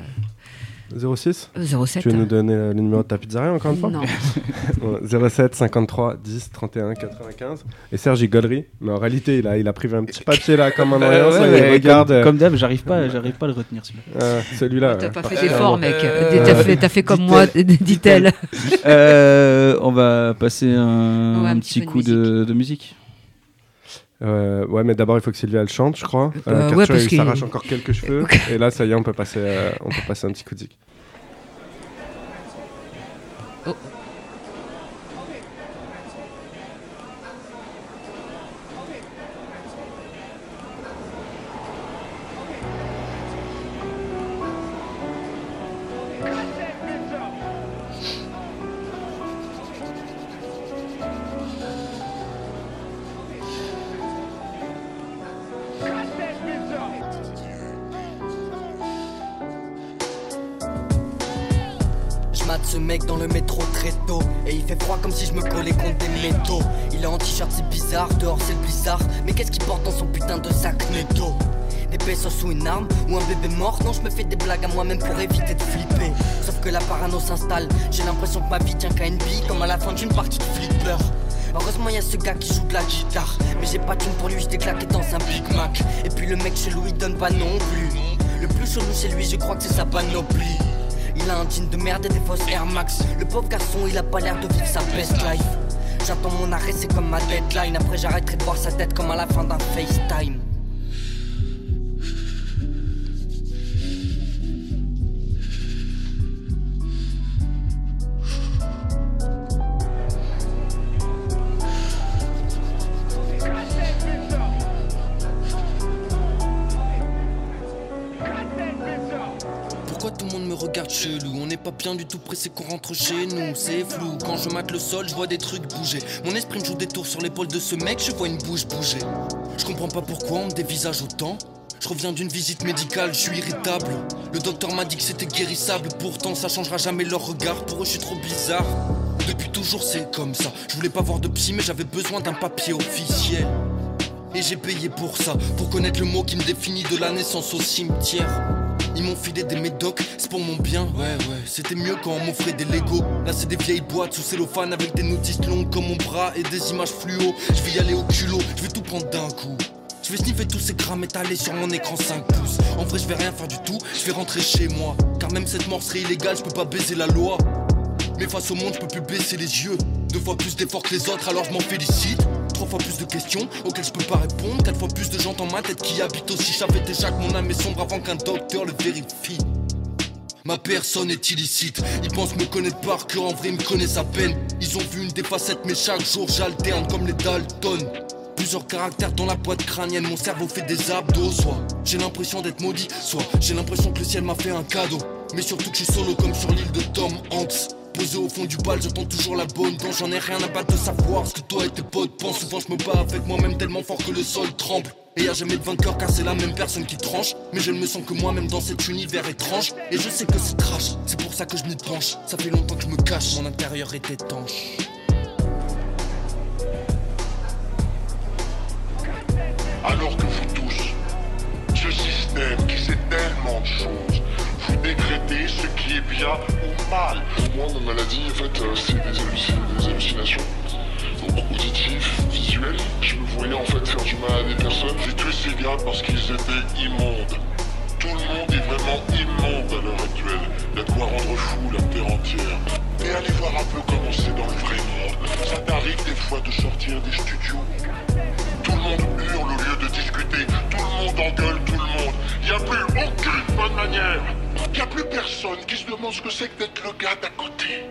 06 euh, 07. Tu veux nous donner le numéro de ta pizzeria encore une fois Non. Ouais, 07 53 10 31 95. Et Serge il gaulerie, mais en réalité il a, il a pris un petit papier là comme un Euh, ouais, ouais, regarde. comme, euh, comme d'hab, j'arrive pas, j'arrive pas à le retenir celui-là. euh, celui-là. T'as pas fait d'effort, mec. Euh, T'as fait, t'as fait comme moi, dit-elle. Euh, on va passer un, Ouais, un un petit petit peu de coup de, de musique. Euh, ouais, mais d'abord il faut que Sylvia elle chante, je crois. Euh, Euh, ouais, Karcher, parce il s'arrache encore quelques cheveux. Et là, ça y est, on peut passer, euh, on peut passer un petit coup de zik. Ce gars qui joue de la guitare Mais j'ai pas de pour lui, je déclaqué dans un Big Mac Et puis le mec chelou il donne pas non plus Le plus chelou chez lui je crois que c'est sa panoplie il a un jean de merde et des fausses Air Max. Le pauvre garçon, il a pas l'air de vivre sa best life. J'attends mon arrêt, c'est comme ma deadline. Après, j'arrêterai de voir sa tête comme à la fin d'un FaceTime. Du tout pressé qu'on rentre chez nous C'est flou, quand je mate le sol, je vois des trucs bouger Mon esprit me joue des tours sur l'épaule de ce mec, je vois une bouche bouger Je comprends pas pourquoi on me dévisage autant je reviens d'une visite médicale, je suis irritable. Le docteur m'a dit que c'était guérissable, pourtant ça changera jamais leur regard. Pour eux, je suis trop bizarre. Depuis toujours, c'est comme ça. Je voulais pas voir de psy, mais j'avais besoin d'un papier officiel. Et j'ai payé pour ça, pour connaître le mot qui me définit de la naissance au cimetière. Ils m'ont filé des médocs, c'est pour mon bien, ouais ouais. C'était mieux quand on m'offrait des Lego. Là c'est des vieilles boîtes sous cellophane avec des notices longues comme mon bras et des images fluo. Je vais y aller au culot, je vais tout prendre d'un coup. Je vais sniffer tous ces grammes étalés sur mon écran 5 pouces. En vrai, je vais rien faire du tout, je vais rentrer chez moi. Car même cette mort serait illégale, je peux pas baiser la loi. Mais face au monde, je peux plus baisser les yeux. Deux fois plus d'efforts que les autres, alors je m'en félicite. Trois fois plus de questions auxquelles je peux pas répondre. Quatre fois plus de gens dans ma tête qui habitent aussi. J'avais déjà que mon âme est sombre avant qu'un docteur le vérifie. Ma personne est illicite. Ils pensent me connaître par cœur, en vrai, ils me connaissent à peine. Ils ont vu une des facettes, mais chaque jour j'alterne comme les Dalton. Plusieurs caractères dans la boîte crânienne, mon cerveau fait des abdos. Soit j'ai l'impression d'être maudit, soit j'ai l'impression que le ciel m'a fait un cadeau. Mais surtout que je suis solo comme sur l'île de Tom Hanks. Posé au fond du bal, j'attends toujours la bonne dent. J'en ai rien à battre de savoir ce que toi et tes potes pensent. Souvent je me bats avec moi-même tellement fort que le sol tremble. Et y a jamais de vainqueur car c'est la même personne qui tranche. Mais je ne me sens que moi-même dans cet univers étrange. Et je sais que c'est trash, c'est pour ça que je m'y penche. Ça fait longtemps que je me cache, mon intérieur est étanche. Alors que vous tous, ce système qui sait tellement de choses, vous décrétez ce qui est bien ou mal. Pour moi, ma maladie, en fait, euh, c'est des, halluc- des hallucinations. Donc, auditif, visuel. Je me voyais en fait faire du mal à des personnes. J'ai tué ces gars parce qu'ils étaient immondes. Tout le monde est vraiment immonde à l'heure actuelle. Il y a quoi rendre fou la terre entière. Et allez voir un peu comment c'est dans le vrai monde. Ça t'arrive des fois de sortir des studios. Tout le monde hurle au lieu de discuter. Engueule tout le monde. Il a plus aucune bonne manière. Il a plus personne qui se demande ce que c'est que d'être le gars d'à côté.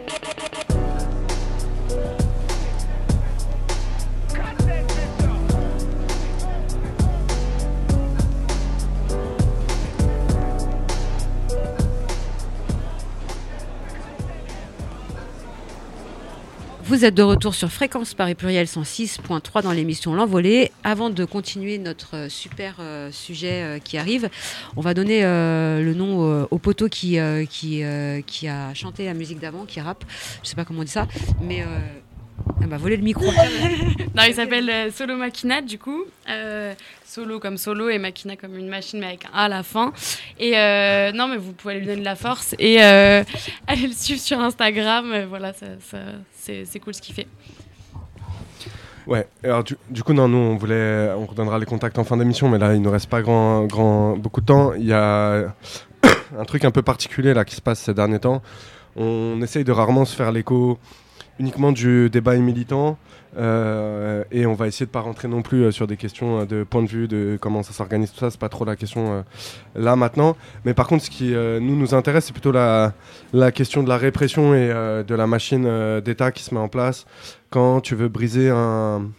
Vous êtes de retour sur Fréquence Paris Pluriel 106.3 dans l'émission L'Envolée. Avant de continuer notre euh, super euh, sujet euh, qui arrive, on va donner le nom au poteau qui, a chanté la musique d'avant, qui rappe. Je sais pas comment on dit ça, mais elle m'a volé le micro. non, il s'appelle euh, Solo Machina, du coup. Euh, solo comme solo et Machina comme une machine, mais avec un A à la fin. Et euh, non, mais vous pouvez lui donner de la force et euh, aller le suivre sur Instagram. Voilà, ça, ça- c'est c'est cool ce qu'il fait. Ouais, alors du, du coup, non, nous, on voulait, on redonnera les contacts en fin d'émission, mais là, il ne reste pas grand, grand, beaucoup de temps. Il y a un truc un peu particulier là qui se passe ces derniers temps. On essaye de rarement se faire l'écho uniquement du débat militant, euh, et on va essayer de pas rentrer non plus euh, sur des questions euh, de point de vue, de comment ça s'organise, tout ça, c'est pas trop la question là maintenant. Mais par contre, ce qui nous nous intéresse, c'est plutôt la, la question de la répression et de la machine d'État qui se met en place quand tu veux briser un,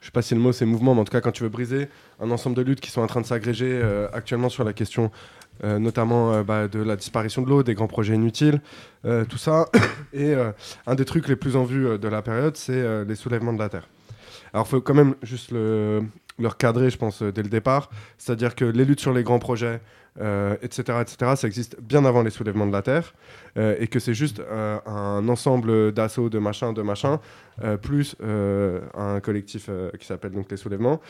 je sais pas si le mot c'est mouvement, mais en tout cas quand tu veux briser un ensemble de luttes qui sont en train de s'agréger actuellement sur la question euh, notamment euh, bah, de la disparition de l'eau, des grands projets inutiles, euh, tout ça. Et un des trucs les plus en vue de la période, c'est les soulèvements de la terre. Alors il faut quand même juste le, le recadrer, je pense, dès le départ. C'est-à-dire que les luttes sur les grands projets, etc., etc., ça existe bien avant les soulèvements de la terre, et que c'est juste un ensemble d'assauts, de machins, de machins, plus un collectif qui s'appelle donc les soulèvements,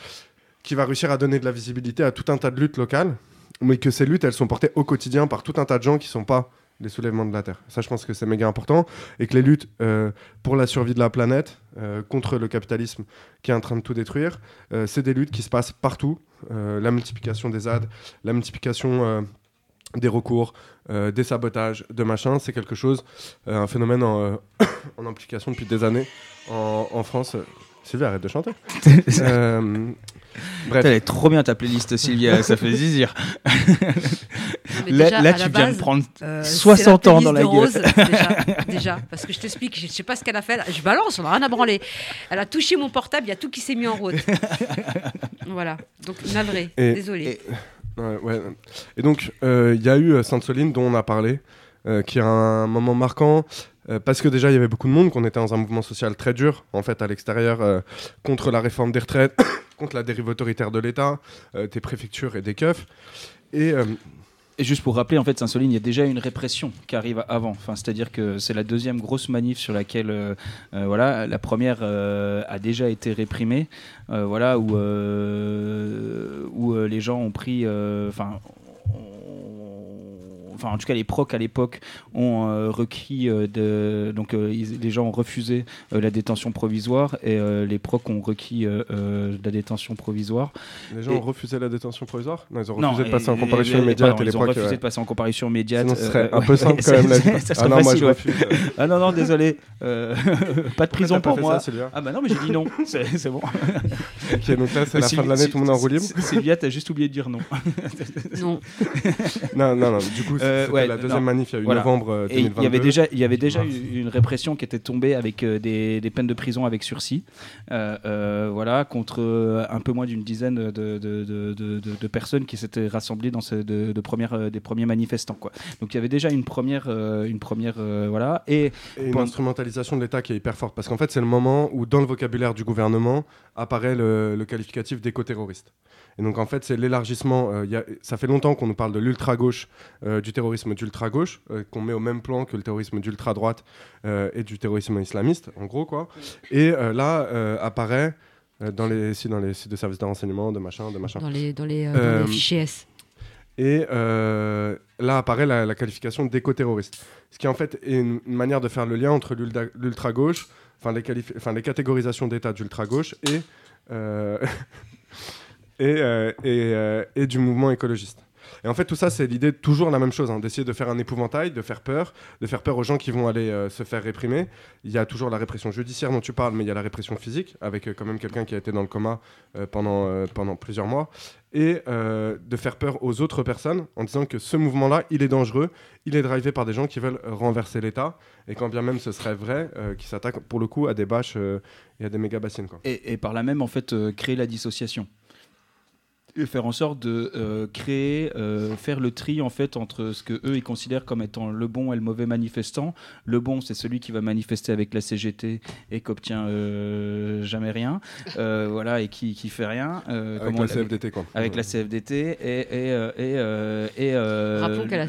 qui va réussir à donner de la visibilité à tout un tas de luttes locales, mais que ces luttes, elles sont portées au quotidien par tout un tas de gens qui sont pas les soulèvements de la Terre. Ça, je pense que c'est méga important. Et que les luttes euh, pour la survie de la planète, euh, contre le capitalisme qui est en train de tout détruire, euh, c'est des luttes qui se passent partout. La multiplication des ZAD, la multiplication des recours, des sabotages, de machins, c'est quelque chose, un phénomène en, en implication depuis des années en, en France. Sylvie, arrête de chanter. Bref. Elle est trop bien ta playlist, Sylvia, ça fait zizir. Mais là, déjà, là, à tu viens de prendre euh, 60 c'est ans dans la gueule. Rose, déjà, déjà, parce que je t'explique, je sais pas ce qu'elle a fait. Je balance, on n'a rien à branler. Elle a touché mon portable, il y a tout qui s'est mis en route. voilà, donc navré, Et- désolé. Ouais, ouais. Et donc, euh, il y a eu euh, Sainte-Soline, dont on a parlé, euh, qui est un moment marquant, euh, parce que déjà, il y avait beaucoup de monde, qu'on était dans un mouvement social très dur, en fait, à l'extérieur, euh, contre la réforme des retraites, contre la dérive autoritaire de l'État, euh, des préfectures et des keufs. Et, juste pour rappeler, en fait, Saint-Soline, il y a déjà une répression qui arrive avant. Enfin, c'est-à-dire que c'est la deuxième grosse manif sur laquelle, voilà, la première a déjà été réprimée, voilà, où, où les gens ont pris. Enfin, en tout cas, les procs à l'époque ont euh, requis euh, de. Donc, euh, ils- les gens ont refusé euh, la détention provisoire et euh, les procs ont requis euh, euh, la détention provisoire. les gens Et- ont refusé la détention provisoire? Non, ils ont non, refusé de passer en comparution et- immédiate pardon, et les ils ont procs, refusé de passer en comparution immédiate. Sinon, ce serait un peu simple quand même, la ça- Ah non, moi, je refuse. Ah non, non, désolé. Pas de prison pour moi. ah bah non, mais j'ai dit non. C'est bon. Ok, donc là, c'est la fin de l'année, tout le monde est en roue libre Sylvia, t'as juste oublié de dire non. Non. Non, non, non. Du coup, Euh, ouais, la deuxième non. manif, il y a eu Voilà. novembre euh, Et il y 2022. avait déjà, il y avait déjà eu une répression qui était tombée avec euh, des, des peines de prison avec sursis, euh, euh, voilà, contre euh, un peu moins d'une dizaine de, de, de, de- de- de personnes qui s'étaient rassemblées dans ces de, de premières, euh, des premiers manifestants, quoi. Donc il y avait déjà une première, euh, une première, euh, voilà, et, Et une instrumentalisation de l'État qui est hyper forte. Parce qu'en fait, c'est le moment où, dans le vocabulaire du gouvernement, apparaît le, le qualificatif d'éco-terroriste. Et donc, en fait, c'est l'élargissement. euh, il y a- ça fait longtemps qu'on nous parle de l'ultra-gauche, euh, du terrorisme d'ultra-gauche, euh, qu'on met au même plan que le terrorisme d'ultra-droite et du terrorisme islamiste, en gros, quoi. Et là, apparaît. dans les, si, dans les sites de services de renseignement, de machin, de machin. Dans les, dans les, dans les fichiers S. Et euh, là apparaît la, la qualification d'éco-terroriste. Ce qui en fait est une, une manière de faire le lien entre l'ultra-gauche, enfin les, catégorisations d'État d'ultra-gauche et, euh, et, euh, euh, et du mouvement écologiste. Et en fait, tout ça, c'est l'idée toujours la même chose, hein, d'essayer de faire un épouvantail, de faire peur, de faire peur aux gens qui vont aller euh, se faire réprimer. Il y a toujours la répression judiciaire dont tu parles, mais il y a la répression physique, avec quand même quelqu'un qui a été dans le coma pendant, plusieurs mois. Et de faire peur aux autres personnes en disant que ce mouvement-là, il est dangereux, il est drivé par des gens qui veulent renverser l'État, et quand bien même ce serait vrai, qui s'attaquent pour le coup à des bâches et à des méga bassines. Quoi. Et, et par là même, en fait, créer la dissociation. Faire en sorte de euh, créer, euh, faire le tri en fait entre ce que eux ils considèrent comme étant le bon et le mauvais manifestant. Le bon, c'est celui qui va manifester avec la CGT et qui obtient euh, jamais rien, euh, voilà, et qui, qui fait rien. euh, Avec comme la CFDT, quoi. Avec la CFDT et et et, et, Rappelons qu'à la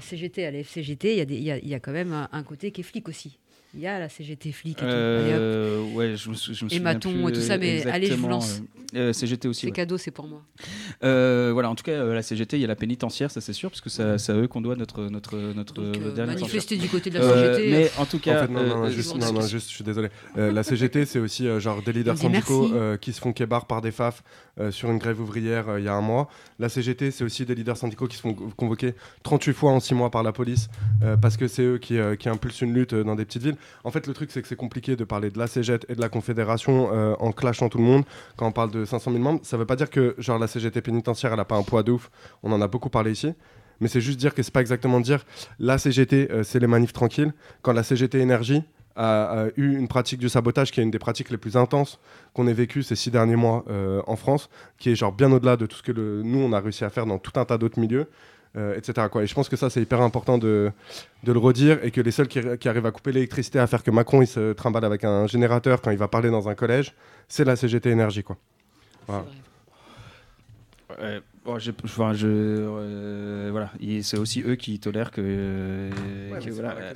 CGT, à la FCGT, il y, a des- il y a- il y a quand même un, un côté qui est flic aussi. Il y a la CGT flic et tout. Allez, hop. Euh, ouais, je je me Et Maton plus, et tout ça, mais allez, je vous lance. euh, euh, CGT aussi. C'est ouais. cadeau, c'est pour moi. Euh, voilà, en tout cas, euh, la CGT, il y a la pénitentiaire, ça c'est sûr, parce que c'est à eux qu'on doit notre notre notre euh, dernier manifester du côté de la Euh, CGT. mais en tout cas, En fait, non, non, non, euh, juste, non, non, juste, je suis désolé. Euh, la CGT, c'est aussi euh, genre des leaders syndicaux euh, qui se font kébar par des FAF euh, sur une grève ouvrière euh, il y a un mois. La CGT, c'est aussi des leaders syndicaux qui se font convoquer 38 fois en 6 mois par la police euh, parce que c'est eux qui, euh, qui impulsent une lutte dans des petites villes. En fait, le truc, c'est que c'est compliqué de parler de la CGT et de la Confédération euh, en clashant tout le monde quand on parle de 500 000 membres. Ça veut pas dire que genre la CGT pénitentiaire, elle a pas un poids de ouf. On en a beaucoup parlé ici. Mais c'est juste dire que c'est pas exactement dire la CGT, euh, c'est les manifs tranquilles. Quand la CGT Énergie a, a eu une pratique du sabotage qui est une des pratiques les plus intenses qu'on ait vécues ces six derniers mois euh, en France, qui est genre bien au-delà de tout ce que le- nous on a réussi à faire dans tout un tas d'autres milieux. Euh, etc. Quoi. Et je pense que ça, c'est hyper important de, de le redire et que les seuls qui, qui arrivent à couper l'électricité, à faire que Macron il se trimballe avec un générateur quand il va parler dans un collège, c'est la CGT Énergie. Quoi. Voilà. Bon, enfin, je, euh, voilà, c'est aussi eux qui tolèrent que, euh, Ouais, que voilà, euh,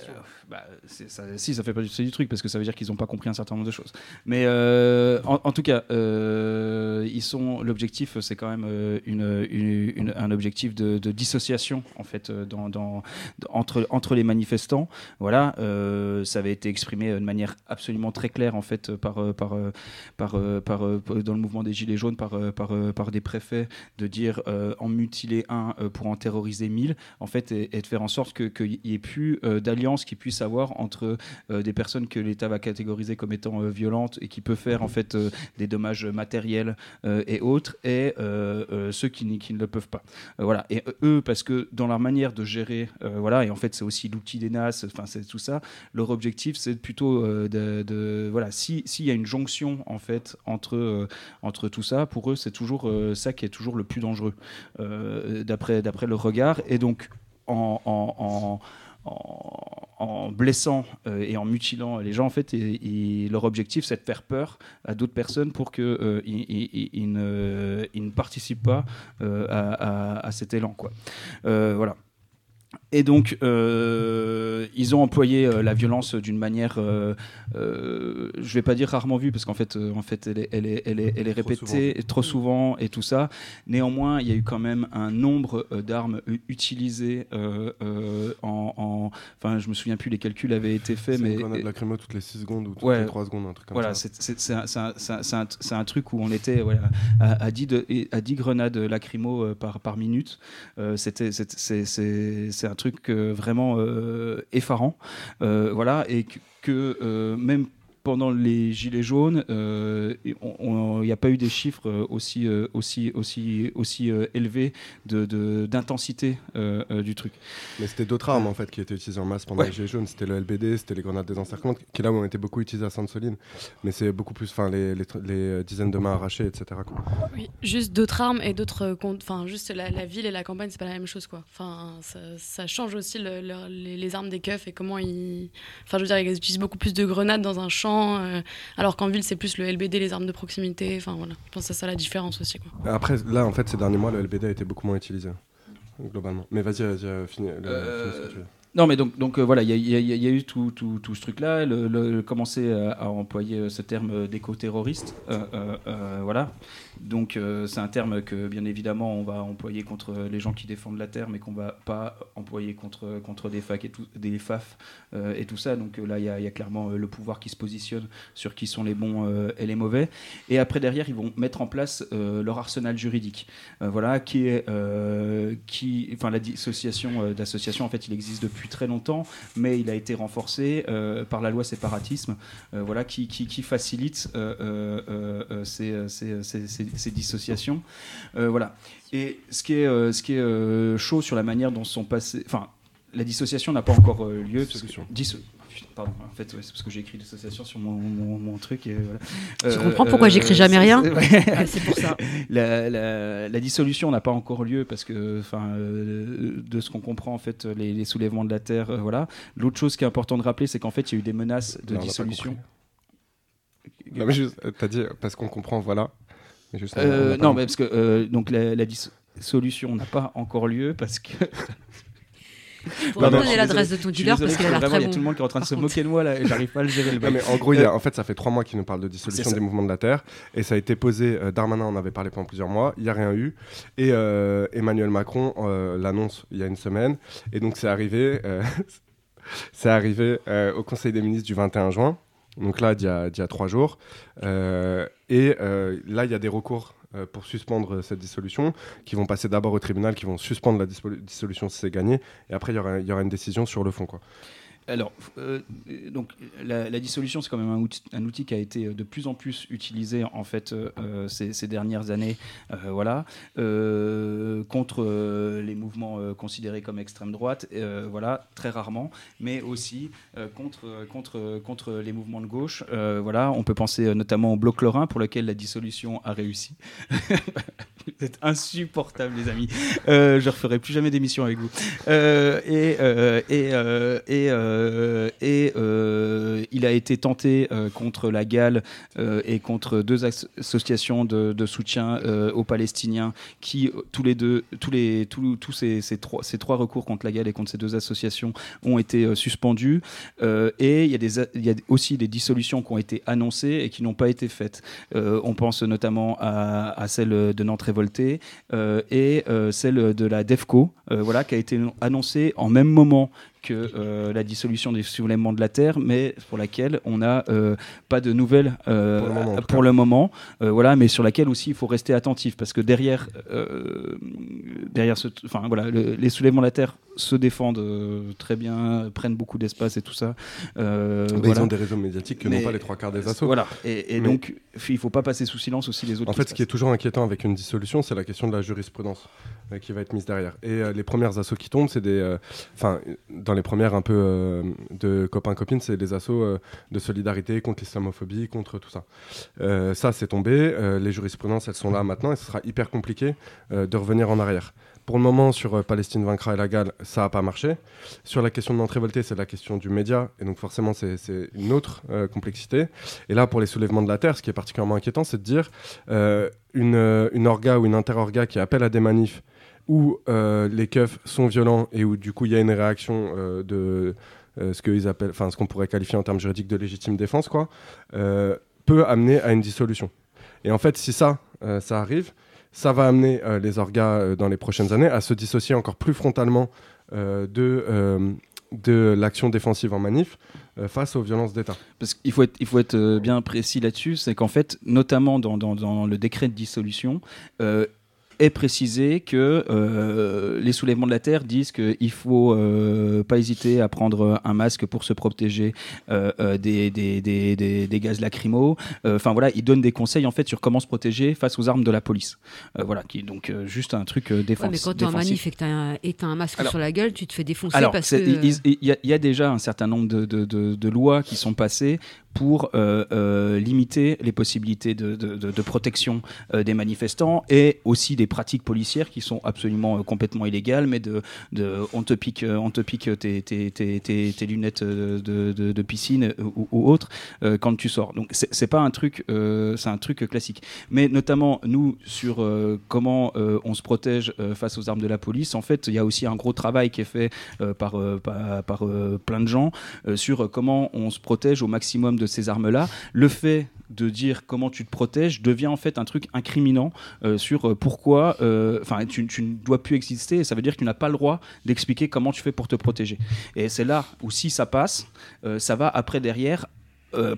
bah, ça, si ça fait pas du, du truc parce que ça veut dire qu'ils n'ont pas compris un certain nombre de choses. Mais euh, en, en tout cas, euh, ils sont l'objectif, c'est quand même une, une- une- un objectif de, de dissociation en fait dans, dans- entre entre les manifestants. Voilà, ça avait été exprimé de manière absolument très claire en fait par par par, par, dans le mouvement des gilets jaunes par par, par des préfets de dire euh, en mutiler un euh, pour en terroriser mille en fait et, de faire en sorte qu'il n'y ait plus euh, d'alliance qui puisse avoir entre des personnes que l'État va catégoriser comme étant violentes et qui peut faire en fait des dommages matériels et autres et ceux qui, qui ne le peuvent pas. Voilà. Et eux parce que dans leur manière de gérer voilà et en fait c'est aussi l'outil des NAS enfin c'est tout ça leur objectif c'est plutôt de, de- voilà si s'il y a une jonction en fait entre entre tout ça pour eux c'est toujours ça qui est toujours le plus dangereux euh, d'après leur regard et donc en, blessant euh, et en mutilant les gens, en fait, et- leur objectif, c'est de faire peur à d'autres personnes pour qu'ils euh, ne, participent pas à, cet élan. Voilà. Et donc, euh, ils ont employé euh, la violence d'une manière, euh, euh, je vais pas dire rarement vue, parce qu'en fait, en fait, elle est, elle est, elle est, elle est Trop répétée souvent. trop souvent et tout ça. Néanmoins, il y a eu quand même un nombre d'armes utilisées en, en- enfin, je me souviens plus les calculs avaient été faits, mais une lacrymo toutes les 6 secondes ou toutes Ouais. les 3 secondes, un truc comme voilà, ça. c'est- c'est un, truc où on était voilà, à, à 10 de- à 10 grenades lacrymo par, par minute. C'était- c'est un truc euh, vraiment euh, effarant. Euh, voilà, et que, que, même pendant les gilets jaunes, euh, on- on- il n'y a pas eu des chiffres euh, aussi, euh, aussi, aussi, aussi euh, élevés de- de- d'intensité euh, euh, du truc. Mais c'était d'autres armes en fait qui étaient utilisées en masse pendant Ouais. les Gilets jaunes. C'était le LBD, c'était les grenades des encerclements, qui là où ont été beaucoup utilisées à Sainte-Soline. Mais c'est beaucoup plus, enfin les, les, tr- les, dizaines de mains arrachées, etc. quoi. Oui, juste d'autres armes et d'autres comptes. Enfin, juste la, la ville et la campagne, c'est pas la même chose, quoi. Enfin, ça, ça change aussi le- le- les, les armes des keufs et comment ils. Enfin, je veux dire, ils utilisent beaucoup plus de grenades dans un champ, euh, alors qu'en ville, c'est plus le LBD, les armes de proximité. Enfin, voilà. Je pense que c'est ça la différence aussi, quoi. Après, là en fait, ces derniers mois, le LBD a été beaucoup moins utilisé, globalement. Mais vas-y, vas-y, euh, finis, Euh, finis ce que tu veux. Non, mais donc, donc euh, voilà, il y, y a- eu tout, tout, tout ce truc-là, le, commencer à, à employer euh, ce terme euh, d'éco-terroriste. euh, euh, euh, voilà. Donc, euh, c'est un terme que, bien évidemment, on va employer contre les gens qui défendent la terre, mais qu'on va pas employer contre, contre des, fac et tout, des FAF euh, et tout ça. Donc, euh, là, il y, y a clairement euh, le pouvoir qui se positionne sur qui sont les bons euh, et les mauvais. Et après, derrière, ils vont mettre en place euh, leur arsenal juridique. Euh, voilà, qui est. euh, qui, enfin, la dissociation euh, d'association, en fait, il existe depuis très longtemps, mais il a été renforcé euh, par la loi séparatisme, euh, voilà, qui, qui, qui facilite euh, ces, ces, ces- dissociations. Voilà. Et ce qui est, ce qui est chaud sur la manière dont sont passés. Enfin, la dissociation n'a pas encore lieu. parce que- Pardon, en fait, ouais, c'est parce que j'ai écrit dissociation sur mon, mon, mon truc. Et voilà. Tu comprends pourquoi j'écris jamais c'est- rien ouais. C'est pour ça. La, la- la dissolution n'a pas encore lieu parce que, enfin, euh, de ce qu'on comprend, en fait, les, les soulèvements de la terre, euh, voilà. L'autre chose qui est important de rappeler, c'est qu'en fait, il y a eu des menaces de Non, dissolution. Non, mais juste, euh, t'as dit euh, parce qu'on comprend, voilà. Mais juste, on- Euh, on n'a pas non, mais parce que euh, donc la, la dissolution n'a pas encore lieu parce que. Faut me Pardon, donner l'adresse de ton dealer parce qu'il a l'air très Il y a bon. tout le monde qui est en train de se moquer de moi là et j'arrive pas à le gérer le Non, mais en gros, il y a- en fait, ça fait trois mois qu'il nous parle de dissolution des mouvements de la Terre. Et ça a été posé, euh, Darmanin en avait parlé pendant plusieurs mois, il n'y a rien eu. Et euh, Emmanuel Macron euh, l'annonce il y a une semaine. Et donc, c'est arrivé, euh, c'est arrivé euh, au Conseil des ministres du 21 juin. Donc là, d'il y y a trois jours. Euh, et euh, là, il y a des recours pour suspendre cette dissolution qui vont passer d'abord au tribunal, qui vont suspendre la dissolution si c'est gagné. Et après, il y aura, il y aura une décision sur le fond. Quoi. Alors, euh, donc la, dissolution, c'est quand même un outil, qui a été de plus en plus utilisé en fait euh, euh, ces, dernières années, euh, voilà, euh, contre euh, les mouvements euh, considérés comme extrême droite, euh, voilà, très rarement, mais aussi euh, contre contre contre les mouvements de gauche, euh, voilà. On peut penser euh, notamment au bloc lorrain pour lequel la dissolution a réussi. Vous êtes insupportables, les amis. Euh, je referai plus jamais d'émission avec vous. Euh, et euh, et, euh, euh, et, euh, il a été tenté euh, contre la Galles euh, et contre deux as- associations de, soutien euh, aux Palestiniens qui, euh, tous les deux, tous, les, tous, ces, trois, ces trois recours contre la Galles et contre ces deux associations ont été euh, suspendus. Euh, et il y, a aussi des dissolutions qui ont été annoncées et qui n'ont pas été faites. Euh, on pense notamment à, celle de Nantes révoltée euh, et euh, celle de la DEFCO, euh, voilà, qui a été annoncée en même moment que euh, la dissolution des soulèvements de la terre, mais pour laquelle on n'a euh, pas de nouvelles euh, Pour le moment, en tout pour le moment, voilà, mais sur laquelle aussi il faut rester attentif parce que derrière, derrière ce, enfin voilà, le- les soulèvements de la terre se défendent très bien, prennent beaucoup d'espace et tout ça. Euh, Mais voilà. Ils ont des réseaux médiatiques que n'ont pas les trois quarts des assos. Voilà, et, donc il faut pas passer sous silence aussi les autres. En fait, ce qui est toujours inquiétant avec une dissolution, c'est la question de la jurisprudence qui va être mise derrière. Et les premières assos qui tombent, c'est des. Enfin, dans les premières un peu euh, de copains-copines, c'est des assos euh, de solidarité contre l'islamophobie, contre tout ça. Euh, ça, c'est tombé. Les jurisprudences, elles sont là maintenant et ce sera hyper compliqué de revenir en arrière. Pour le moment, sur Palestine vaincra et la Galles, ça n'a pas marché. Sur la question de révoltée, c'est la question du média. Et donc, forcément, c'est une autre complexité. Et là, pour les soulèvements de la Terre, ce qui est particulièrement inquiétant, c'est de dire une, une orga ou une interorga qui appelle à des manifs où euh, les keufs sont violents et où, du coup, il y a une réaction euh, de euh, ce qu'ils appellent, enfin, ce qu'on pourrait qualifier en termes juridiques de légitime défense, quoi, peut amener à une dissolution. Et en fait, si ça, ça arrive, ça va amener les orgas dans les prochaines années à se dissocier encore plus frontalement de, de l'action défensive en manif face aux violences d'État. Parce qu'il faut être, il faut être bien précis là-dessus, c'est qu'en fait, notamment dans, le décret de dissolution, est précisé que euh, les soulèvements de la terre disent qu'il faut euh, pas hésiter à prendre un masque pour se protéger euh, des, des, des, des- gaz lacrymaux. Enfin voilà, ils donnent des conseils en fait sur comment se protéger face aux armes de la police. Voilà, qui est donc juste un truc euh, Ouais, mais quand t'es en défensif. manif et que t'as un, et t'as un masque Alors- sur la gueule, tu te fais défoncer Alors, parce que. il y, a- il y a déjà un certain nombre de, de- de- de lois qui sont passées pour euh, euh, limiter les possibilités de, de- de- de protection euh, des manifestants et aussi des pratiques policières qui sont absolument complètement illégales, mais de, on te pique, on te pique tes, tes, tes, tes lunettes de, de, piscine ou, ou autre quand tu sors. Donc c'est pas un truc, c'est un truc classique. Mais notamment nous sur comment on se protège face aux armes de la police. En fait, il y a aussi un gros travail qui est fait par, par, plein de gens sur comment on se protège au maximum de ces armes-là. Le fait de dire comment tu te protèges devient en fait un truc incriminant euh, sur euh, pourquoi euh, enfin tu, ne dois plus exister et ça veut dire que tu n'as pas le droit d'expliquer comment tu fais pour te protéger. Et c'est là où si ça passe ça va après derrière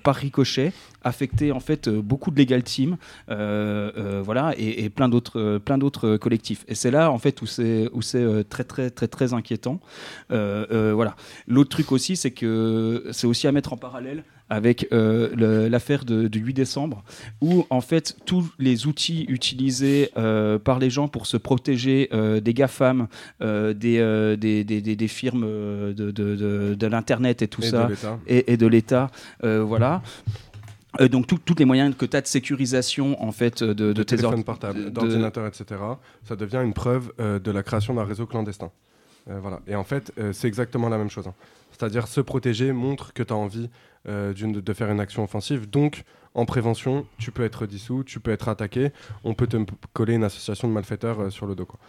par ricochet affecter en fait beaucoup de legal team voilà et, et plein d'autres plein d'autres collectifs. Et c'est là en fait où c'est où c'est très très très très inquiétant. Voilà. L'autre truc aussi c'est que c'est aussi à mettre en parallèle avec euh, l'affaire du 8 décembre, où en fait tous les outils utilisés euh, par les gens pour se protéger euh, des GAFAM, des, des, des, des, firmes de, de, de, l'Internet et tout ça, et, et, de l'État, voilà. donc tous les moyens que tu as de sécurisation en fait de, de, tes téléphones portables, d'ordinateurs, etc. Ça devient une preuve de la création d'un réseau clandestin. voilà. Et en fait, c'est exactement la même chose. Hein. C'est-à-dire se protéger montre que tu as envie euh, de faire une action offensive. Donc, en prévention, tu peux être dissous, tu peux être attaqué, on peut te coller une association de malfaiteurs euh, sur le dos. Quoi.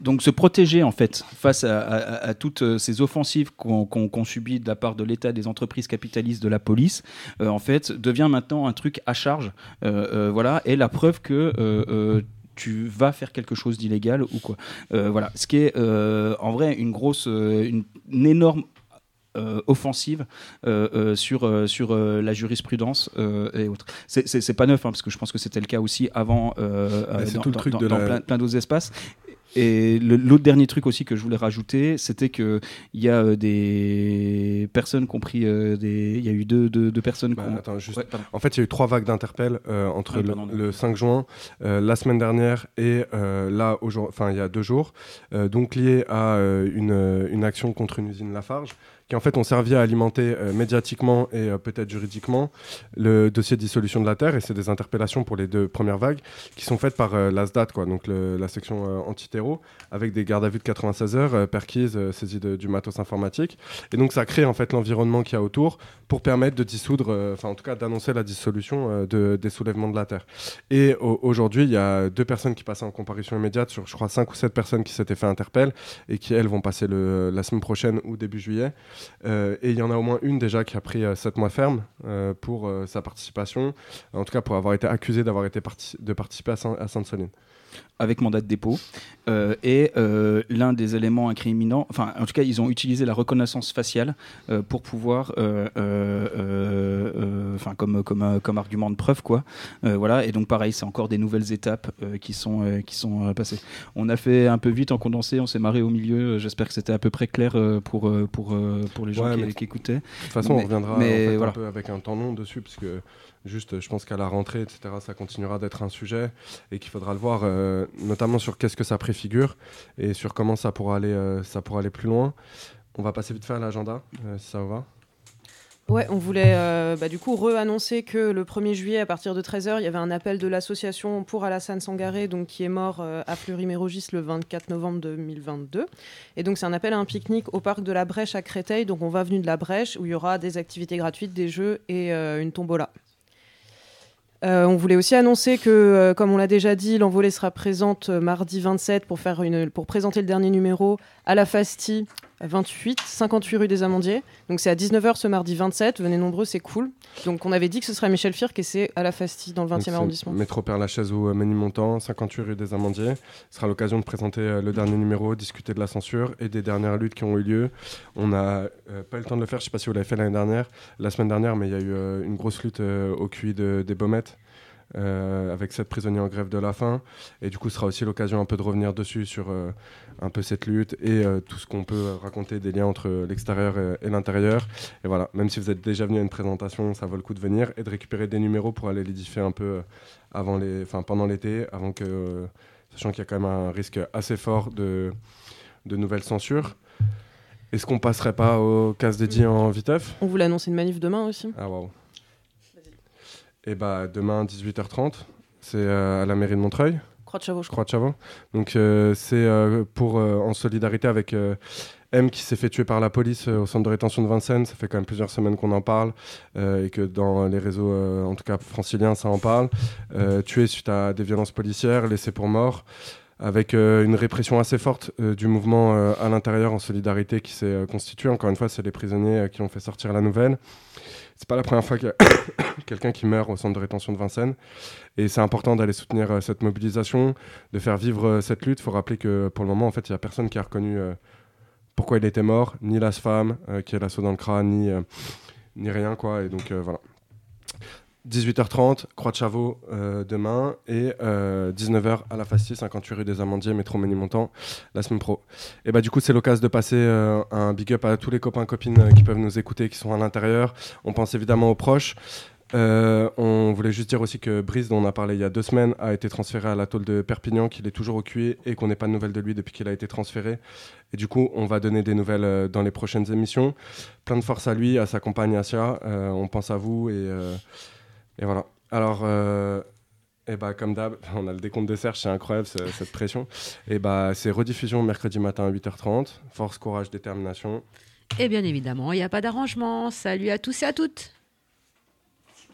Donc se protéger en fait face à, toutes euh, ces offensives qu'on subit de la part de l'État, des entreprises capitalistes, de la police, en fait devient maintenant un truc à charge, voilà, et la preuve que tu vas faire quelque chose d'illégal ou quoi. voilà, ce qui est en vrai une grosse, une énorme offensive euh, euh, sur, sur la jurisprudence et autres. C'est pas neuf, hein, parce que je pense que c'était le cas aussi avant dans, tout le truc de plein, plein d'autres espaces. Et l'autre dernier truc aussi que je voulais rajouter, c'était qu'il y a euh, des personnes compris euh, des. Il y a eu deux, deux, personnes. Bah, en fait, il y a eu trois vagues d'interpel euh, entre le, 5 juin, la semaine dernière et là, enfin, il y a deux jours, donc lié à une, une, action contre une usine Lafarge qui en fait ont servi à alimenter médiatiquement et peut-être juridiquement le dossier de dissolution de la Terre. Et c'est des interpellations pour les deux premières vagues qui sont faites par l'ASDAT, quoi, donc la section antiterroriste avec des gardes à vue de 96 heures, euh, perquises, euh, saisies du matos informatique. Et donc ça crée en fait l'environnement qu'il y a autour pour permettre de dissoudre, euh, enfin en tout cas d'annoncer la dissolution de, des soulèvements de la Terre. Et aujourd'hui, il y a deux personnes qui passent en comparution immédiate sur, je crois, cinq ou sept personnes qui s'étaient fait interpelle et qui, elles, vont passer le, la semaine prochaine ou début juillet. Et il y en a au moins une déjà qui a pris sept mois ferme pour sa participation, en tout cas pour avoir été accusée d'avoir été de participer à, à Sainte-Soline avec mandat de dépôt. Euh, et euh, l'un des éléments incriminants, enfin, en tout cas, ils ont utilisé la reconnaissance faciale euh, pour pouvoir, enfin, comme, comme, comme argument de preuve, quoi. voilà. Et donc, pareil, c'est encore des nouvelles étapes qui sont, qui sont passées. On a fait un peu vite en condensé, on s'est marré au milieu. J'espère que c'était à peu près clair pour, pour, pour les gens qui, écoutaient. De toute façon, on reviendra mais, un peu avec un temps long dessus, parce que Juste, je pense qu'à la rentrée, etc., ça continuera d'être un sujet et qu'il faudra le voir, euh, notamment sur qu'est-ce que ça préfigure et sur comment ça pourra aller, euh, ça pourra aller plus loin. On va passer vite fait à l'agenda, euh, si ça vous va. Ouais, on voulait bah, du coup re-annoncer que le 1er juillet, à partir de 13h, il y avait un appel de l'association pour Alassane Sangaré, donc, qui est mort à Fleury-Mérogis le 24 novembre 2022. Et donc, c'est un appel à un pique-nique au parc de la Brèche à Créteil. Donc, on va venir de la Brèche, où il y aura des activités gratuites, des jeux et une tombola. Euh, on voulait aussi annoncer que, euh, comme on l'a déjà dit, l'envolée sera présente euh, mardi 27 pour, faire une, pour présenter le dernier numéro à la Fasti 28, 58 rue des Amandiers. Donc c'est à 19h ce mardi 27. Venez nombreux, c'est cool. Donc on avait dit que ce serait Michel Firk et c'est à la Fasti dans le 20e arrondissement. Métro Père Lachaise ou Ménilmontant, 58 rue des Amandiers. Ce sera l'occasion de présenter le dernier numéro, discuter de la censure et des dernières luttes qui ont eu lieu. On n'a pas eu le temps de le faire, je ne sais pas si vous l'avez fait l'année dernière, la semaine dernière, mais il y a eu une grosse lutte au QI des Baumettes. Euh, avec sept prisonniers en grève de la faim. Et du coup, ce sera aussi l'occasion un peu de revenir dessus sur euh, un peu cette lutte et euh, tout ce qu'on peut raconter des liens entre l'extérieur et, l'intérieur. Et voilà, même si vous êtes déjà venu à une présentation, ça vaut le coup de venir et de récupérer des numéros pour aller les diffuser un peu avant les, pendant l'été, avant que, sachant qu'il y a quand même un risque assez fort de, de nouvelles censures. Est-ce qu'on passerait pas au casse dédié en Viteuf? On voulait annoncer une manif demain aussi. Ah waouh. Et bah demain 18h30, c'est euh, à la mairie de Montreuil. Croix de Chavaux, crois. De. Donc c'est pour en solidarité avec M qui s'est fait tuer par la police au centre de rétention de Vincennes. Ça fait quand même plusieurs semaines qu'on en parle et que dans les réseaux, en tout cas franciliens, ça en parle. tué suite à des violences policières, laissé pour mort avec euh, une répression assez forte euh, du mouvement euh, à l'intérieur en solidarité qui s'est constitué. Encore une fois, c'est les prisonniers qui ont fait sortir la nouvelle. C'est pas la première fois qu'il y a quelqu'un qui meurt au centre de rétention de Vincennes. Et c'est important d'aller soutenir cette mobilisation, de faire vivre cette lutte. Il faut rappeler que pour le moment, en fait, il n'y a personne qui a reconnu pourquoi il était mort, ni la femme qui a l'assaut dans le crâne, ni, ni rien. quoi. Et donc voilà. 18h30, Croix de Chavaux euh, demain et 19h euh, à la Fastie, 58 rue des Amandiers, métro Ménilmontant, la semaine pro. Et bah du coup c'est l'occasion de passer euh, un big up à tous les copains copines qui peuvent nous écouter, qui sont à l'intérieur. On pense évidemment aux proches. on voulait juste dire aussi que Brice, dont on a parlé il y a deux semaines, a été transféré à la tôle de Perpignan, qu'il est toujours au QE et qu'on n'ait pas de nouvelles de lui depuis qu'il a été transféré. Et du coup, on va donner des nouvelles dans les prochaines émissions. Plein de force à lui, à sa compagne Asia. on pense à vous et et voilà. Alors, euh, et bah, comme d'hab, on a le décompte de Serge, c'est incroyable cette pression. Et bah, c'est rediffusion mercredi matin à 8h30. Force, courage, détermination. Et bien évidemment, il n'y a pas d'arrangement. Salut à tous et à toutes.